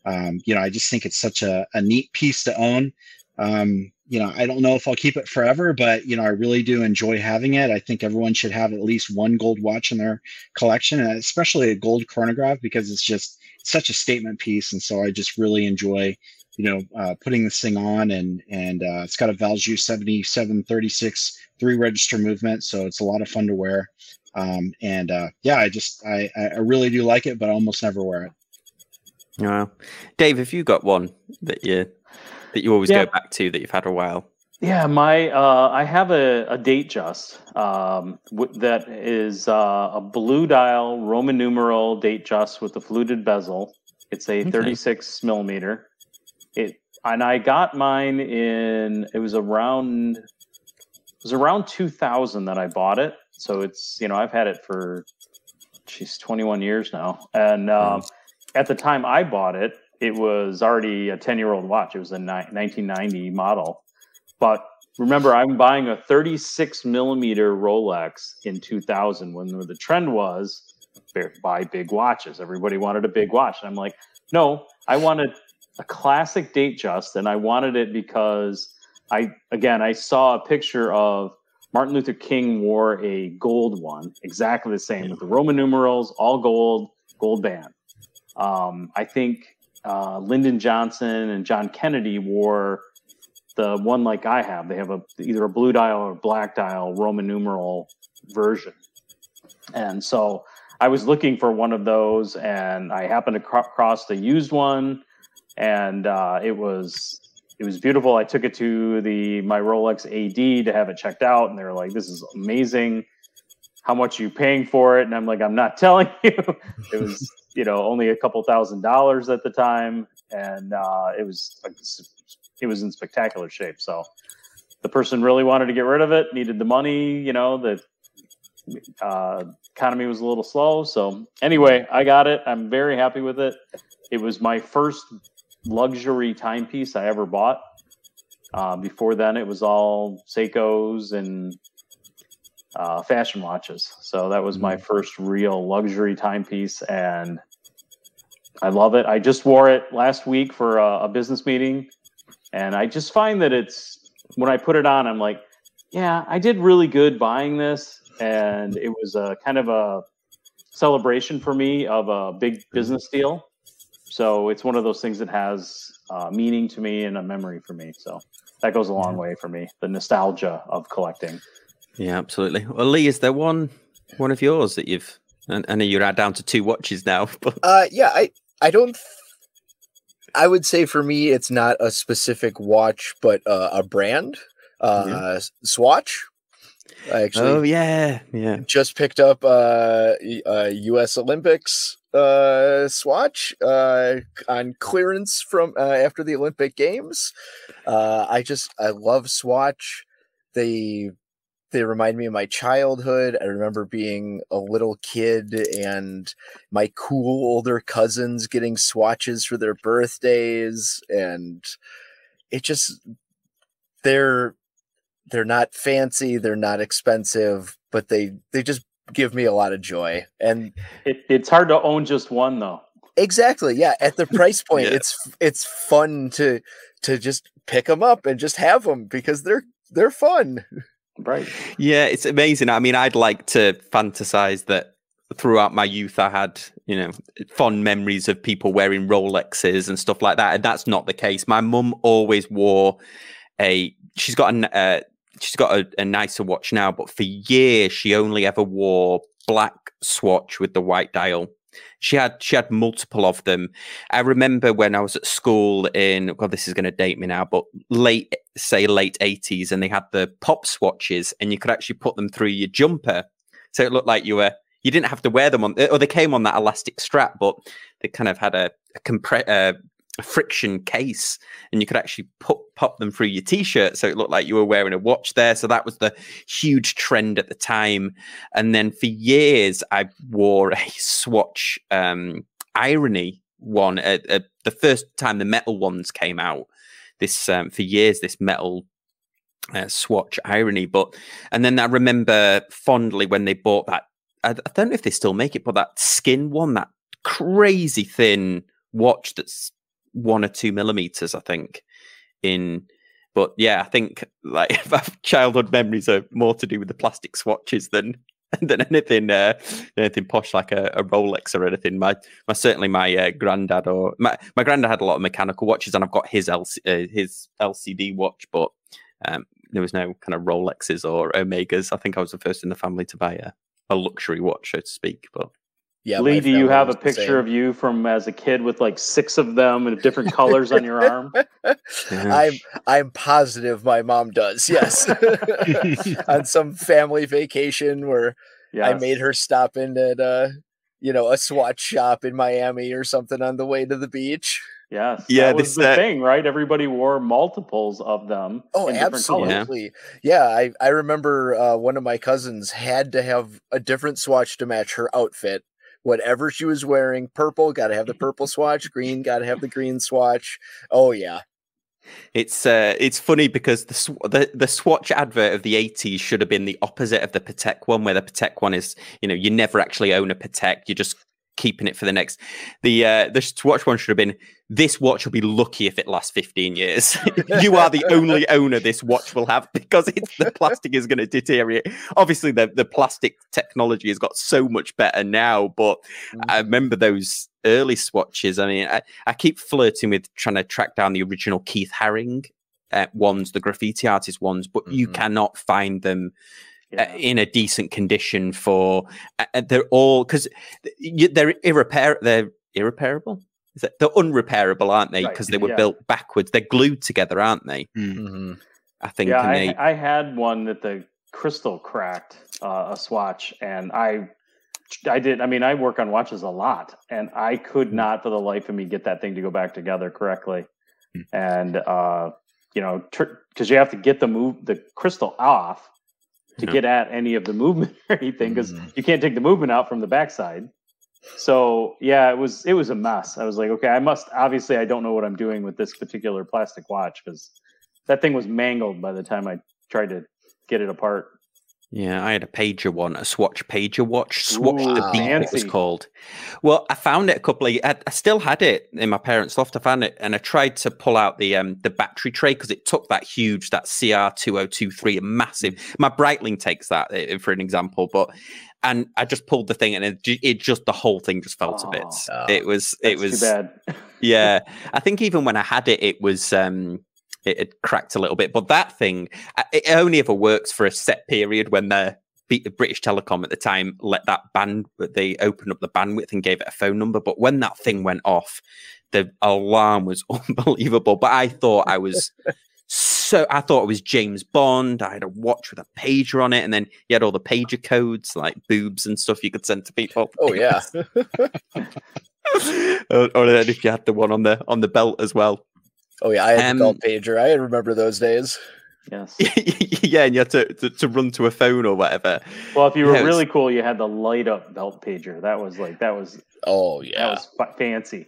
um, you know, I just think it's such a, a neat piece to own. Um, you know, I don't know if I'll keep it forever, but you know, I really do enjoy having it. I think everyone should have at least one gold watch in their collection, and especially a gold chronograph because it's just such a statement piece, and so I just really enjoy, you know, uh, putting this thing on, and and uh, it's got a Valjoux seventy seven thirty six three register movement, so it's a lot of fun to wear. Um, and uh, yeah, I just I I really do like it, but I almost never wear it. Wow, Dave, have you got one that you that you always yeah. go back to that you've had a while? Yeah, my uh, I have a, a Datejust um, w- that is uh, a blue dial Roman numeral Datejust with a fluted bezel. It's a okay. 36 millimeter. It and I got mine in it was around it was around 2000 that I bought it. So it's you know I've had it for she's 21 years now, and um, at the time I bought it, it was already a 10 year old watch. It was a ni- 1990 model but remember, I'm buying a 36 millimeter Rolex in 2000 when the trend was buy big watches. Everybody wanted a big watch. And I'm like, no, I wanted a classic Datejust, And I wanted it because I, again, I saw a picture of Martin Luther King wore a gold one, exactly the same with the Roman numerals, all gold, gold band. Um, I think uh, Lyndon Johnson and John Kennedy wore the one like I have, they have a either a blue dial or black dial Roman numeral version. And so I was looking for one of those, and I happened to cro- cross the used one, and uh, it was it was beautiful. I took it to the my Rolex AD to have it checked out, and they were like, "This is amazing. How much are you paying for it?" And I'm like, "I'm not telling you." it was you know only a couple thousand dollars at the time, and uh, it was like it was in spectacular shape. So the person really wanted to get rid of it, needed the money. You know, the uh, economy was a little slow. So anyway, I got it. I'm very happy with it. It was my first luxury timepiece I ever bought. Uh, before then, it was all Seikos and uh, fashion watches. So that was my mm-hmm. first real luxury timepiece, and I love it. I just wore it last week for a, a business meeting and I just find that it's when I put it on, I'm like, yeah, I did really good buying this. And it was a kind of a celebration for me of a big mm-hmm. business deal. So it's one of those things that has uh, meaning to me and a memory for me. So that goes a long way for me. The nostalgia of collecting. Yeah, absolutely. Well, Lee, is there one one of yours that you've And, and you're down to two watches now. But Uh, yeah, I I don't. I would say for me, it's not a specific watch, but uh, a brand. Uh, S- Swatch. I actually oh yeah, yeah. just picked up uh, y- uh U.S. Olympics uh swatch uh on clearance from uh, after the Olympic Games. Uh, I just I love Swatch. They they remind me of my childhood. I remember being a little kid and my cool older cousins getting swatches for their birthdays and it just they're they're not fancy, they're not expensive, but they they just give me a lot of joy. And It, it's hard to own just one though. exactly, yeah, at the price point Yeah. it's it's fun to to just pick them up and just have them because they're they're fun. Right. Yeah, it's amazing. I mean, I'd like to fantasize that throughout my youth, I had, you know, fond memories of people wearing Rolexes and stuff like that. And that's not the case. My mum always wore a, she's got a, uh, she's got a, a nicer watch now, but for years, she only ever wore black swatch with the white dial. She had she had multiple of them. I remember when I was at school in well, this is going to date me now, but late say late eighties, and they had the pop swatches, and you could actually put them through your jumper, so it looked like you were you didn't have to wear them on, or they came on that elastic strap, but they kind of had a, a compre- uh, friction case, and you could actually put pop them through your t-shirt, so it looked like you were wearing a watch there. So that was the huge trend at the time. And then for years, I wore a Swatch um, Irony one. At, at the first time the metal ones came out, this um, for years this metal uh, Swatch Irony. But and then I remember fondly when they bought that. I, I don't know if they still make it, but that skin one, that crazy thin watch that's one or two millimeters, I think. In but yeah, I think like childhood memories are more to do with the plastic swatches than than anything uh, anything posh like a, a Rolex or anything. My my certainly my uh, granddad or my my granddad had a lot of mechanical watches, and I've got his uh, his LCD watch, but um, there was no kind of Rolexes or Omegas. I think I was the first in the family to buy a, a luxury watch, so to speak. But Yeah, Lee, do you have a picture of you from as a kid with like six of them and different colors on your arm? I'm I'm positive my mom does. Yes, on some family vacation where I made her stop in at uh, you know, a swatch shop in Miami or something on the way to the beach. Yes. Yeah, That was this, the uh, thing, right? Everybody wore multiples of them. Oh, in different colors. absolutely. Yeah, I I remember uh, one of my cousins had to have a different swatch to match her outfit. Whatever she was wearing, purple got to have the purple swatch, green got to have the green swatch. Oh yeah, It's uh, it's funny because the, sw- the the Swatch advert of the eighties should have been the opposite of the Patek one, where the Patek one is you know you never actually own a Patek, you're just keeping it for the next. The uh, the Swatch one should have been this watch will be lucky if it lasts fifteen years. you are the only owner this watch will have because it's the plastic is going to deteriorate. Obviously, the the plastic technology has got so much better now, but I remember those early swatches. I mean, I, I keep flirting with trying to track down the original Keith Haring uh, ones, the graffiti artist ones, but you Mhm. cannot find them uh, Yeah. in a decent condition for. Uh, uh, they're all because they're irreparable. They're irreparable. Is that they're unrepairable, aren't they? Right, Because they were yeah. built backwards. They're glued together, aren't they? Mm. hmm I think. Yeah, and I, they, I had one that the crystal cracked uh, a swatch, and I, I did. I mean, I work on watches a lot, and I Hmm. could not, for the life of me, get that thing to go back together correctly. Hmm. And uh, you know, because you have to get the move the crystal off to Yeah. get at any of the movement or anything, because Mhm. you can't take the movement out from the backside. So yeah, it was it was a mess. I was like, okay, I must obviously I don't know what I'm doing with this particular plastic watch because that thing was mangled by the time I tried to get it apart. Yeah, I had a pager one, a Swatch pager watch. Swatch the Ooh, Beat, it was called. Well, I found it a couple of. I, I still had it in my parents' loft. I found it, and I tried to pull out the um the battery tray because it took that huge, that CR two hundred two three, a massive. Mm. My Breitling takes that for an example, but and I just pulled the thing, and it, it just the whole thing just fell to bits. oh, it was it was too bad. yeah i think even when i had it it was um it had cracked a little bit but that thing uh, it only ever works for a set period when the B- British Telecom at the time let that band, but they opened up the bandwidth and gave it a phone number. But when that thing went off, the alarm was unbelievable. But I thought I was so I thought it was James Bond. I had a watch with a pager on it, and then you had all the pager codes like boobs and stuff you could send to people. Oh yeah. or, or then if you had the one on the on the belt as well. Oh yeah. I had Um, the belt pager. I remember those days. Yes. yeah, and you had to, to, to run to a phone or whatever. Well, if you were Yeah, it was- really cool, you had the light up belt pager. That was like that was Oh yeah, that was fancy.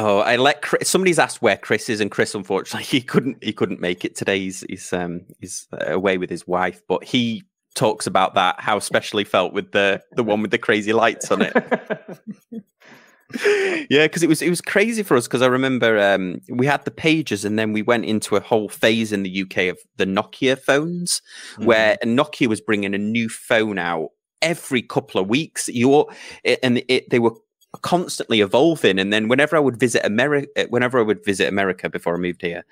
Oh, I let Chris, somebody's asked where Chris is, and Chris unfortunately he couldn't he couldn't make it today. He's he's um he's away with his wife, but he talks about that how special he felt with the the one with the crazy lights on it. yeah, because it was it was crazy for us because I remember um, we had the pages and then we went into a whole phase in the UK of the Nokia phones, where Nokia was bringing a new phone out every couple of weeks. You it, and it, they were constantly evolving. And then whenever I would visit America, whenever I would visit America before I moved here,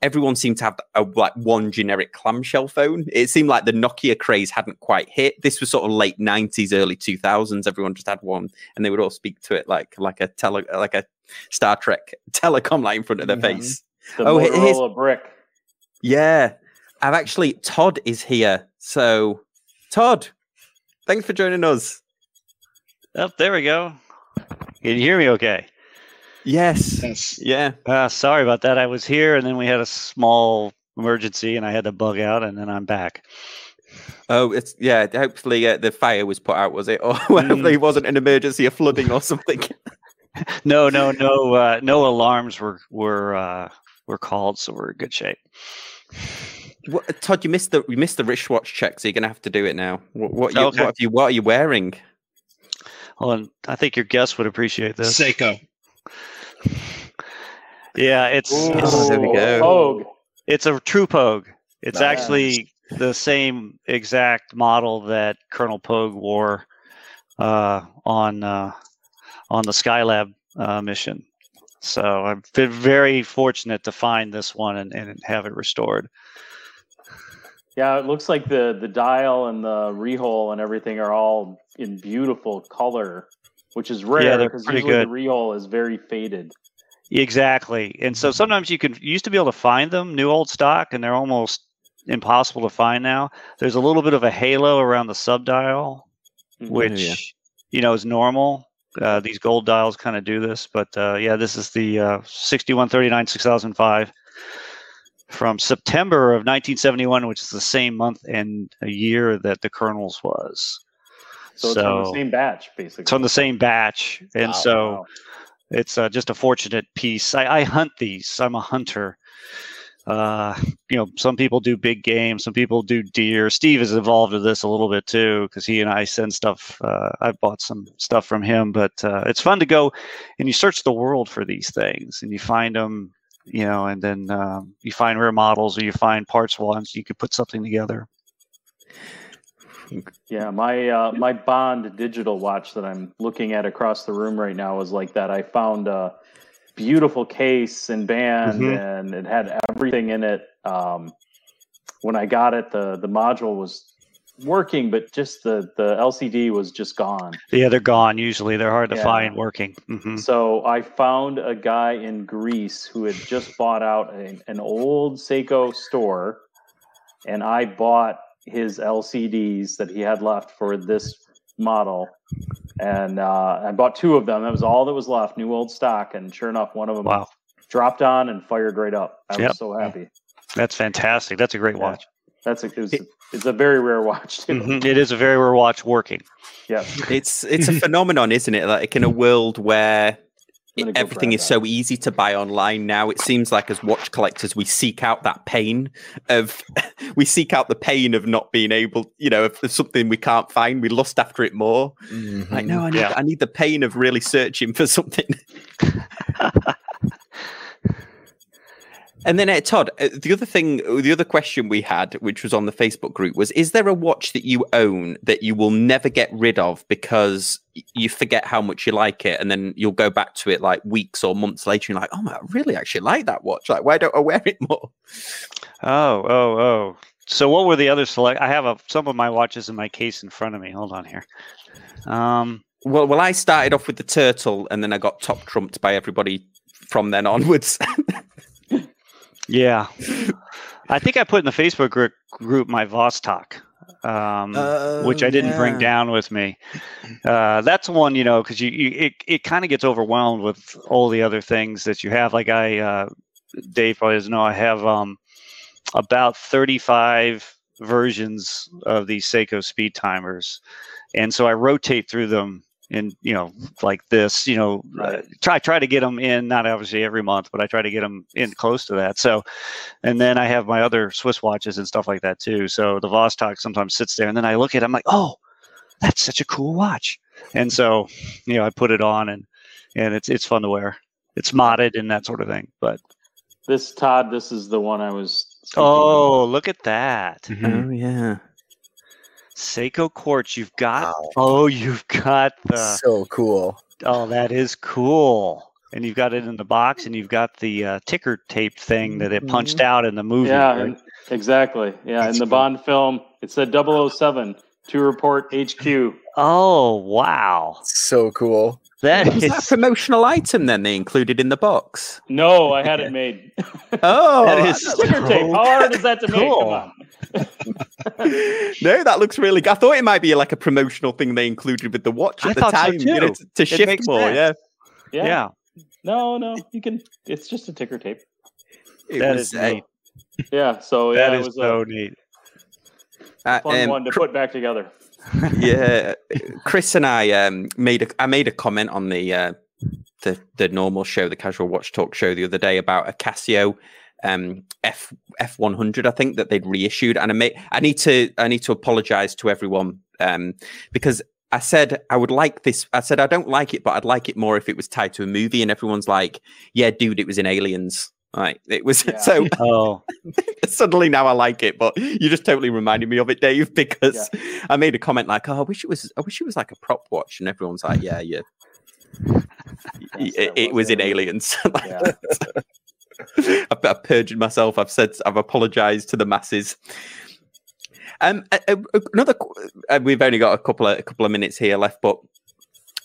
everyone seemed to have a, like one generic clamshell phone. It seemed like the Nokia craze hadn't quite hit. This was sort of late nineties, early two thousands. Everyone just had one, and they would all speak to it like like a tele like a Star Trek telecom light in front of their Mhm. face. the Oh, he- here's- brick. Yeah, I've actually Todd is here. So Todd, thanks for joining us. Oh, there we go. Can you hear me okay? Yes. Yes. Yeah. Uh, sorry about that. I was here and then we had a small emergency and I had to bug out and then I'm back. Oh, it's yeah. Hopefully, uh, the fire was put out, was it? Or hopefully, it wasn't an emergency of flooding or something. No, no, no, uh, no alarms were were uh, were called, so we're in good shape. what, Todd, you missed the you missed the wristwatch check, so you're gonna have to do it now. What what, you, Okay. what have you what are you wearing? Well, and I think your guests would appreciate this. Seiko. Yeah, it's it's, Oh, there we go. Pogue. it's a true Pogue. It's Nice. actually the same exact model that Colonel Pogue wore uh, on uh, on the Skylab uh, mission. So I've been very fortunate to find this one and, and have it restored. Yeah, it looks like the the dial and the rehaut and everything are all in beautiful color, which is rare they're because pretty usually good. the rehaut is very faded. Exactly. And so sometimes you can you used to be able to find them new old stock and they're almost impossible to find now. There's a little bit of a halo around the subdial, Mhm. which yeah. you know is normal. Uh, these gold dials kind of do this, but uh, yeah, this is the uh, 6139 6005 from September of 1971, which is the same month and a year that the Colonel's was. So it's from the same batch, basically. it's on the same batch, and Wow. so Wow. it's uh, just a fortunate piece. I, I hunt these. I'm a hunter. Uh, you know, some people do big game, some people do deer. Steve is involved with this a little bit too, because he and I send stuff. Uh, I've bought some stuff from him, but uh, it's fun to go and you search the world for these things, and you find them. You know, and then um, you find rare models, or you find parts ones. You could put something together. Yeah, my uh, my Bond digital watch that I'm looking at across the room right now is like that. I found a beautiful case and band, Mhm. and it had everything in it. Um, when I got it, the the module was working, but just the the LCD was just gone. Yeah, they're gone. Usually, they're hard to Yeah. find working. hmm So I found a guy in Greece who had just bought out an old Seiko store, and I bought his LCDs that he had left for this model, and uh, I bought two of them. That was all that was left, new old stock, and sure enough, one of them Wow, dropped on and fired right up. I Yep. was so happy. that's fantastic. That's a great Yeah. watch. That's a, it was, it's a very rare watch too. Mhm. It is a very rare watch working. Yeah, It's it's a phenomenon, isn't it? Like in a world where I'm gonna go everything is that. so easy to buy online now, it seems like as watch collectors we seek out that pain of we seek out the pain of not being able, you know, if there's something we can't find, we lust after it more. Like, no, I need, Yeah. I need the pain of really searching for something. and then, uh, Todd, uh, the other thing, the other question we had, which was on the Facebook group, was: Is there a watch that you own that you will never get rid of because you forget how much you like it, and then you'll go back to it like weeks or months later, and you're like, "Oh I really actually like that watch. Like, why don't I wear it more?" Oh, oh, oh. So what were the other select? I have a, some of my watches in my case in front of me. Hold on here. Um, Well, well, I started off with the turtle, and then I got top trumped by everybody from then onwards. yeah, I think I put in the Facebook group, group my Vostok, um, which I didn't bring down with me. Uh, that's one, you know, because you, you it, it kind of gets overwhelmed with all the other things that you have. Like I, uh, Dave probably doesn't know, I have um, about 35 versions of these Seiko speed timers. And so I rotate through them in, you know, like this, you know, uh, try, try to get them in, not obviously every month, but I try to get them in close to that. So, and then I have my other Swiss watches and stuff like that too. So the Vostok sometimes sits there and then I look at it, I'm like, oh, that's such a cool watch. And so, you know, I put it on and, and it's, it's fun to wear. It's modded and that sort of thing, but This Todd, this is the one I was. speaking of. Oh, look at that. oh yeah. Seiko quartz. You've got Wow. oh, you've got the so cool. oh, that is cool. And you've got it in the box, and you've got the uh, ticker tape thing that it punched out in the movie. Yeah, right? exactly. Yeah, That's in the cool. Bond film, it said 007 to report HQ. Oh wow, So cool. That Was that a promotional item then they included in the box? No, I had it made. Oh, That is that Sticker tape. How hard is that to make? Come cool. on. no, that looks really good. I thought it might be like a promotional thing they included with the watch at I the thought so time, you know, to, to shift more. Yeah, Yeah. yeah. No, no, you can. It's just a ticker tape. it That was, is uh, neat. Yeah. So yeah, that it is was so a neat. uh, fun um, one to Cr- put back together. Yeah, Chris and I um, made a I made a comment on the uh, the the normal show, the Casual Watch Talk show, the other day about a Casio um, F F one hundred. I think that they'd reissued, and I may I need to I need to apologize to everyone um, because I said I would like this. I said I don't like it, but I'd like it more if it was tied to a movie. And everyone's like, "Yeah, dude, it was in Aliens." Right? It was Yeah. so. Oh, suddenly now I like it, but you just totally reminded me of it, Dave, because I made a comment like, "Oh, I wish it was, I wish it was like a prop watch," and everyone's like, "Yeah, yeah." It, it was was in Aliens. Aliens. I've, I've perjured myself. I've said I've apologized to the masses. Um, a- a- another. Uh, we've only got a couple of a couple of minutes here left, but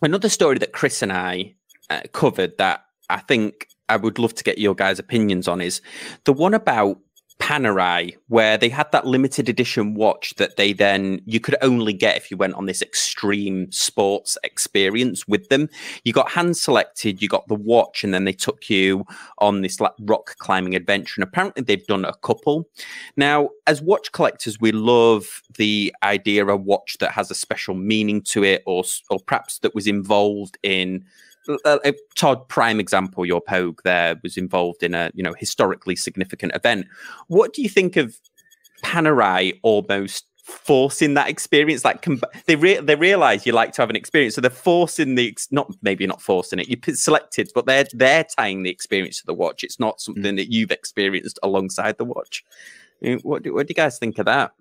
another story that Chris and I uh, covered that I think I would love to get your guys' opinions on is the one about Panerai, where they had that limited edition watch that they then you could only get if you went on this extreme sports experience with them. You got hand selected, you got the watch, and then they took you on this like rock climbing adventure. And apparently they've done a couple. Now, as watch collectors, we love the idea of a watch that has a special meaning to it, or or perhaps that was involved in. Uh, Todd, prime example, your Pogue there was involved in a you know historically significant event. What do you think of Panerai almost forcing that experience? Like com- they re- they realize you like to have an experience, so they're forcing the ex- not maybe not forcing it. You selected, but they're they're tying the experience to the watch. It's not something that you've experienced alongside the watch. What do, what do you guys think of that?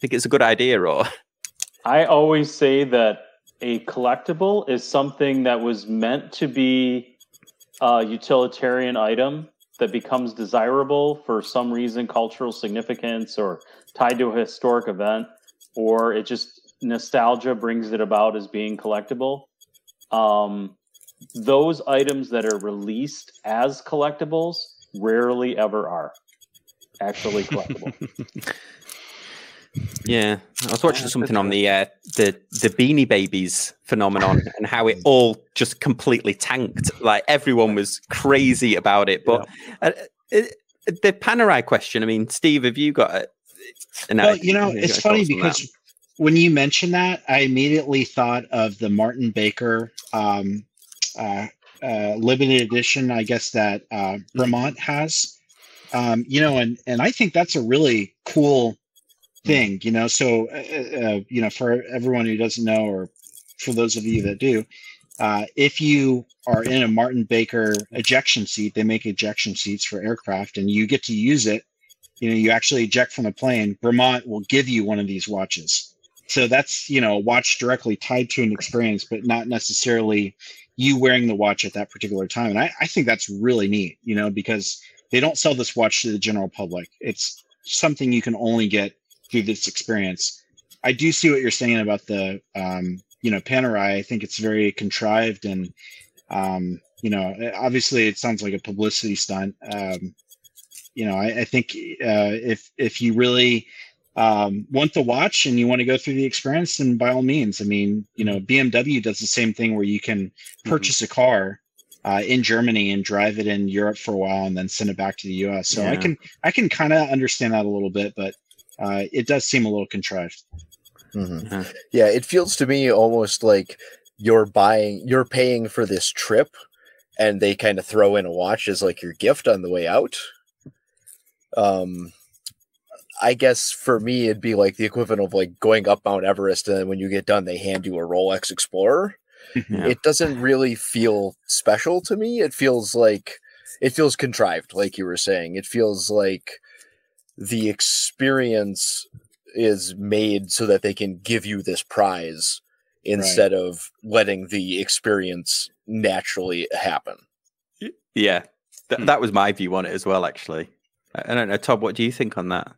Think it's a good idea, or I always say that a collectible is something that was meant to be a utilitarian item that becomes desirable for some reason, cultural significance, or tied to a historic event, or it just nostalgia brings it about as being collectible. Um, those items that are released as collectibles rarely ever are actually collectible. yeah, I was watching something on the uh, the the Beanie Babies phenomenon and how it all just completely tanked. Like everyone was crazy about it, but uh, uh, the Panerai question. I mean, Steve, have you got a? an Well, you know, it's funny thoughts on that? because when you mentioned that, I immediately thought of the Martin Baker um, uh, uh, limited edition, I guess that uh, Bremont has. Um, you know, and and I think that's a really cool thing. You know, so uh, uh, you know, for everyone who doesn't know, or for those of you that do, uh, if you are in a Martin Baker ejection seat, they make ejection seats for aircraft, and you get to use it you know you actually eject from the plane Bremont will give you one of these watches. So that's you know a watch directly tied to an experience but not necessarily you wearing the watch at that particular time. And i, I think that's really neat you know because they don't sell this watch to the general public. It's something you can only get through this experience. I do see what you're saying about the um, you know Panerai. I think it's very contrived and um, you know obviously it sounds like a publicity stunt. Um, you know I, I think uh, if if you really um, want to watch and you want to go through the experience, then by all means. I mean, you know, BMW does the same thing where you can Mm-hmm. purchase a car uh, in Germany and drive it in Europe for a while and then send it back to the U.S. So I can I can kind of understand that a little bit, but uh, it does seem a little contrived. Mhm. Yeah. Yeah, it feels to me almost like you're buying, you're paying for this trip, and they kind of throw in a watch as like your gift on the way out. Um, I guess for me, it'd be like the equivalent of like going up Mount Everest, and then when you get done, they hand you a Rolex Explorer. Yeah. It doesn't really feel special to me. It feels like it feels contrived, like you were saying. It feels like the experience is made so that they can give you this prize instead of letting the experience naturally happen. Yeah, Th- Hmm. that was my view on it as well. Actually, I I don't know, Todd. What do you think on that?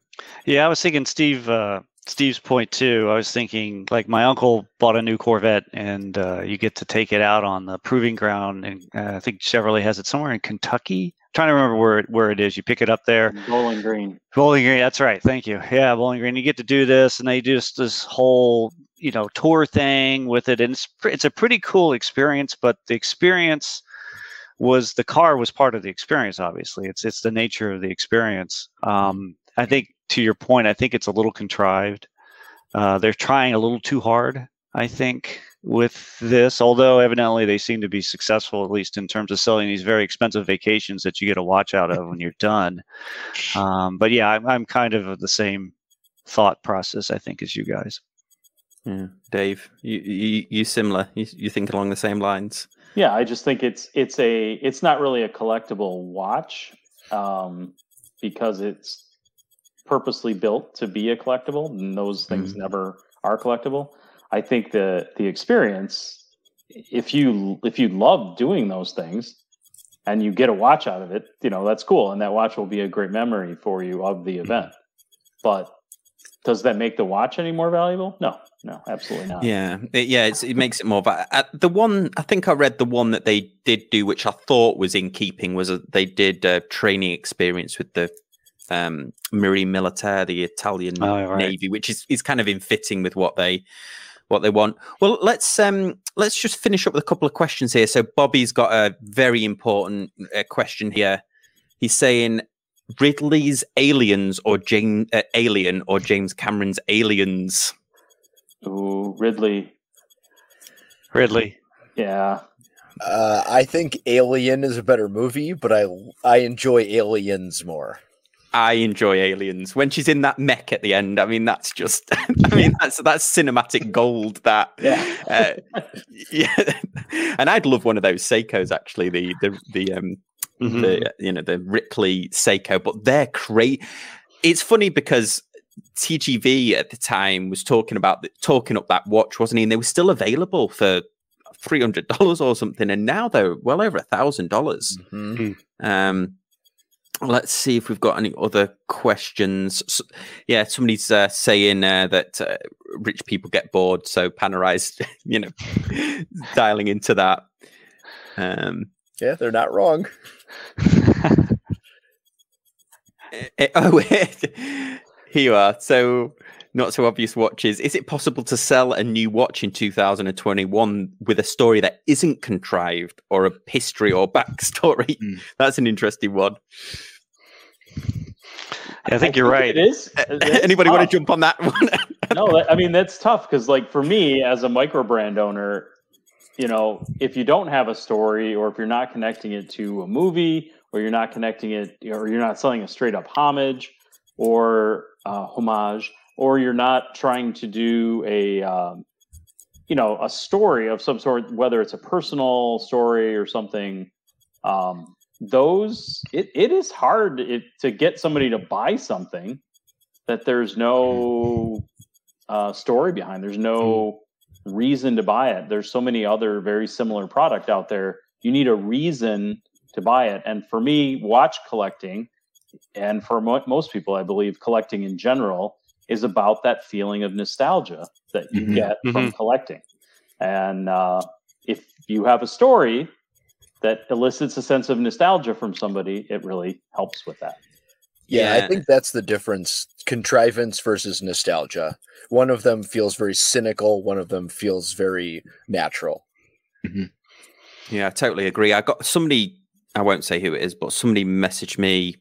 Yeah, I was thinking Steve. Uh, Steve's point too. I was thinking like my uncle bought a new Corvette, and uh, you get to take it out on the proving ground, and uh, I think Chevrolet has it somewhere in Kentucky. Trying to remember where it, where it is. You pick it up there. Bowling Green. Bowling Green. That's right. Thank you. Yeah, Bowling Green. You get to do this, and they do this, this whole you know tour thing with it, and it's it's a pretty cool experience. But the experience was the car was part of the experience. Obviously, it's it's the nature of the experience. Um, I think to your point, I think it's a little contrived. Uh, they're trying a little too hard. I think with this, although evidently they seem to be successful, at least in terms of selling these very expensive vacations that you get a watch out of when you're done. Um, but yeah, I'm, I'm kind of of the same thought process, I think, as you guys. Yeah, Dave, you you, you similar? You, you think along the same lines? Yeah, I just think it's it's a it's not really a collectible watch um, because it's purposely built to be a collectible, and those things never are collectible. I think the the experience, if you if you love doing those things, and you get a watch out of it, you know that's cool, and that watch will be a great memory for you of the event. But does that make the watch any more valuable? No, no, absolutely not. Yeah, it, yeah, it's, it makes it more. But uh, the one I think I read the one that they did do, which I thought was in keeping, was a, they did a training experience with the um, Marina Militare, the Italian Oh, right. Navy, which is is kind of in fitting with what they what they want. Well, let's um let's just finish up with a couple of questions here. So Bobby's got a very important uh, question here. He's saying Ridley's Aliens or James uh, Alien or James Cameron's Aliens. Ooh, Ridley. Ridley. Yeah, Uh, I think Alien is a better movie, but I I enjoy Aliens more. I enjoy Aliens when she's in that mech at the end. I mean, that's just, I mean, that's that's cinematic gold. That, Yeah. uh, yeah. And I'd love one of those Seikos actually. The the the um Mhm. the you know the Ripley Seiko, but they're great. It's funny because TGV at the time was talking about the, talking up that watch, wasn't he? And they were still available for three hundred dollars or something, and now they're well over a thousand dollars. Let's see if we've got any other questions. S yeah, somebody's uh, saying uh, that uh, rich people get bored, so Panerai's, you know, dialing into that. Um, Yeah, they're not wrong. eh, oh, here you are. So, not so obvious watches. Is it possible to sell a new watch in 2021 with a story that isn't contrived or a history or backstory? Hmm. That's an interesting one. I think you're right. It is. It is Anybody want to jump on that one? no, I mean that's tough because, like, for me as a micro brand owner, you know, if you don't have a story, or if you're not connecting it to a movie, or you're not connecting it, or you're not selling a straight up homage or uh, homage, or you're not trying to do a, um, you know, a story of some sort, whether it's a personal story or something. Um, those it, it is hard it, to get somebody to buy something that there's no uh, story behind. There's no reason to buy it. There's so many other very similar product out there. You need a reason to buy it. And for me, watch collecting and for mo- most people, I believe collecting in general is about that feeling of nostalgia that you Mhm. get from collecting. And uh, if you have a story that elicits a sense of nostalgia from somebody, it really helps with that. Yeah, Yeah. I think that's the difference contrivance versus nostalgia. One of them feels very cynical, one of them feels very natural. Yeah, I totally agree. I got somebody, I won't say who it is, but somebody messaged me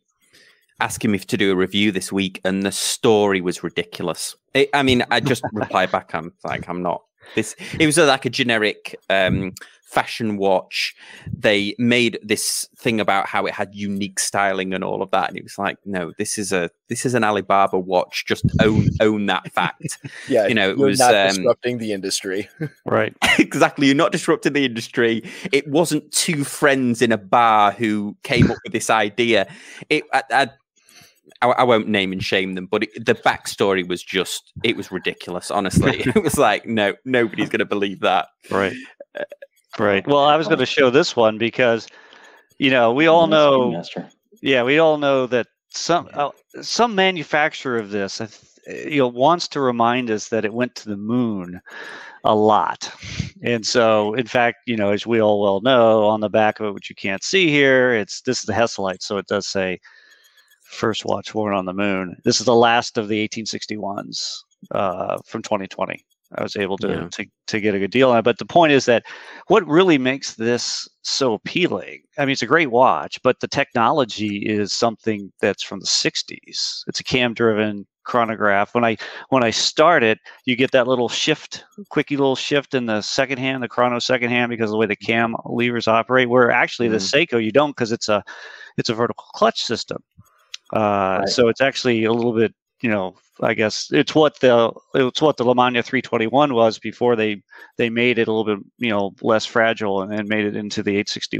asking me to do a review this week, and the story was ridiculous. It, I mean, I just replied back, I'm like, I'm not. This it was like a generic um, fashion watch. They made this thing about how it had unique styling and all of that, and it was like, no, this is a this is an Alibaba watch. Just own own that fact. Yeah, You know, it was, not um, disrupting the industry. Right. exactly. You're not disrupting the industry. It wasn't two friends in a bar who came up with this idea. It, I, I, I, I won't name and shame them, but it, the backstory was just, it was ridiculous. Honestly, it was like, no, nobody's going to believe that. Right. Right. Well, I was going to show this one because, you know, we all know. Yeah, we all know that some uh, some manufacturer of this, uh, you know, wants to remind us that it went to the moon a lot, and so in fact, you know, as we all well know, on the back of it, which you can't see here, it's this is the Hesalite, so it does say first watch worn on the moon. This is the last of the 1861s uh, from 2020. I was able to, Yeah. to to get a good deal on it. But the point is that what really makes this so appealing? I mean, it's a great watch, but the technology is something that's from the 60s. It's a cam-driven chronograph. When I when I start it, you get that little shift, quickie little shift in the second hand, the chrono second hand, because of the way the cam levers operate. Where actually the Seiko you don't, because it's a it's a vertical clutch system. Uh, Right. So it's actually a little bit, you know, I guess it's what the it's what the Lemania 321 was before they they made it a little bit, you know, less fragile and then made it into the 860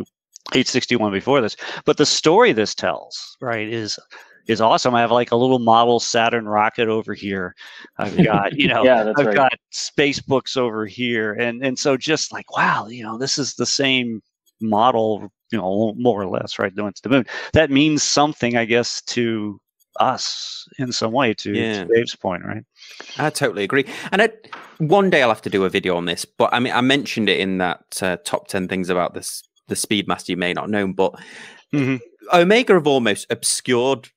861 before this. But the story this tells, right, is is awesome. I have like a little model Saturn rocket over here. I've got, you know, Yeah, I've right. got space books over here, and and so just like wow, you know, this is the same model, you know, more or less, right? Going to the moon. That means something, I guess, to us in some way. To, to Dave's point, right? I totally agree. And I, one day I'll have to do a video on this, but I mean, I mentioned it in that uh, top 10 things about this, the Speedmaster you may not know, but Mhm. Omega have almost obscured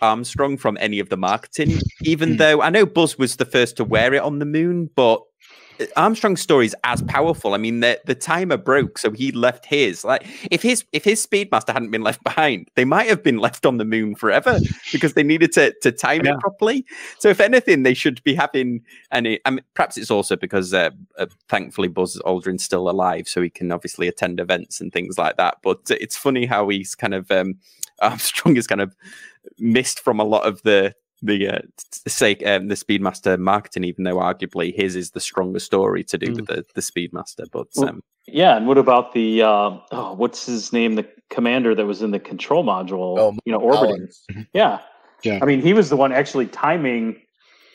Armstrong from any of the marketing, even Hmm. though I know Buzz was the first to wear it on the moon, but Armstrong's story is as powerful. I mean, the the timer broke, so he left his. Like, if his if his Speedmaster hadn't been left behind, they might have been left on the moon forever because they needed to to time Yeah. it properly. So, if anything, they should be having. And it, I mean, perhaps it's also because uh, uh, thankfully Buzz Aldrin's still alive, so he can obviously attend events and things like that. But it's funny how he's kind of um, Armstrong is kind of missed from a lot of the the uh, say um, the Speedmaster marketing, even though arguably his is the stronger story to do with the the Speedmaster. But Well, um, Yeah, and what about the uh, oh, what's his name? The commander that was in the control module. Oh, you know, orbiting. Yeah, Yeah. I mean, he was the one actually timing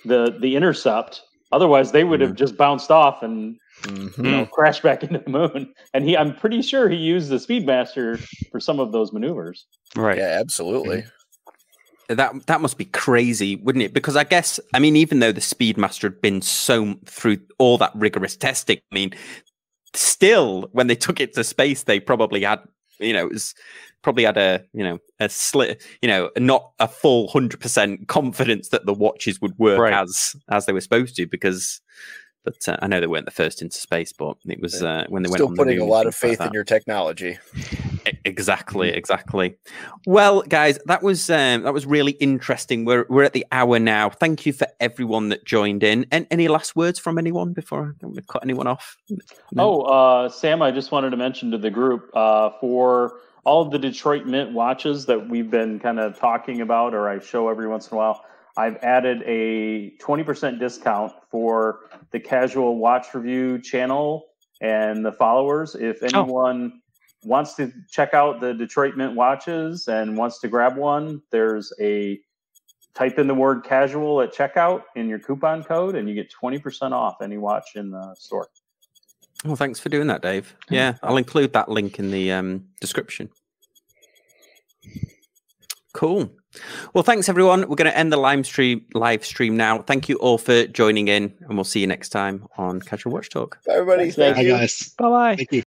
the the intercept. Otherwise, they would have just bounced off and Mhm. you know crashed back into the moon. And he, I'm pretty sure he used the Speedmaster for some of those maneuvers. Right. Yeah, absolutely. That that must be crazy, wouldn't it? Because I guess I mean, even though the Speedmaster had been so through all that rigorous testing, I mean, still when they took it to space, they probably had you know it was probably had a you know a slit you know not a full hundred percent confidence that the watches would work Right. as as they were supposed to because. But uh, I know they weren't the first into space, but it was uh, when they went Still on the putting a lot of things like faith in your technology. Exactly, exactly. Well, guys, that was um, that was really interesting. We're we're at the hour now. Thank you for everyone that joined in. And any last words from anyone before I don't cut anyone off? No. Oh, uh, Sam, I just wanted to mention to the group uh, for all of the Detroit Mint watches that we've been kind of talking about, or I show every once in a while. I've added a 20% discount for the Casual Watch Review channel and the followers. If anyone wants to check out the Detroit Mint watches and wants to grab one, there's a type in the word casual at checkout in your coupon code, and you get 20% off any watch in the store. Well, thanks for doing that, Dave. Yeah, I'll include that link in the um, description. Cool. Cool. Well, thanks everyone. We're going to end the live stream live stream now. Thank you all for joining in, and we'll see you next time on Casual Watch Talk. Bye, everybody. Thanks, Thank Hi guys. Bye bye. Thank you.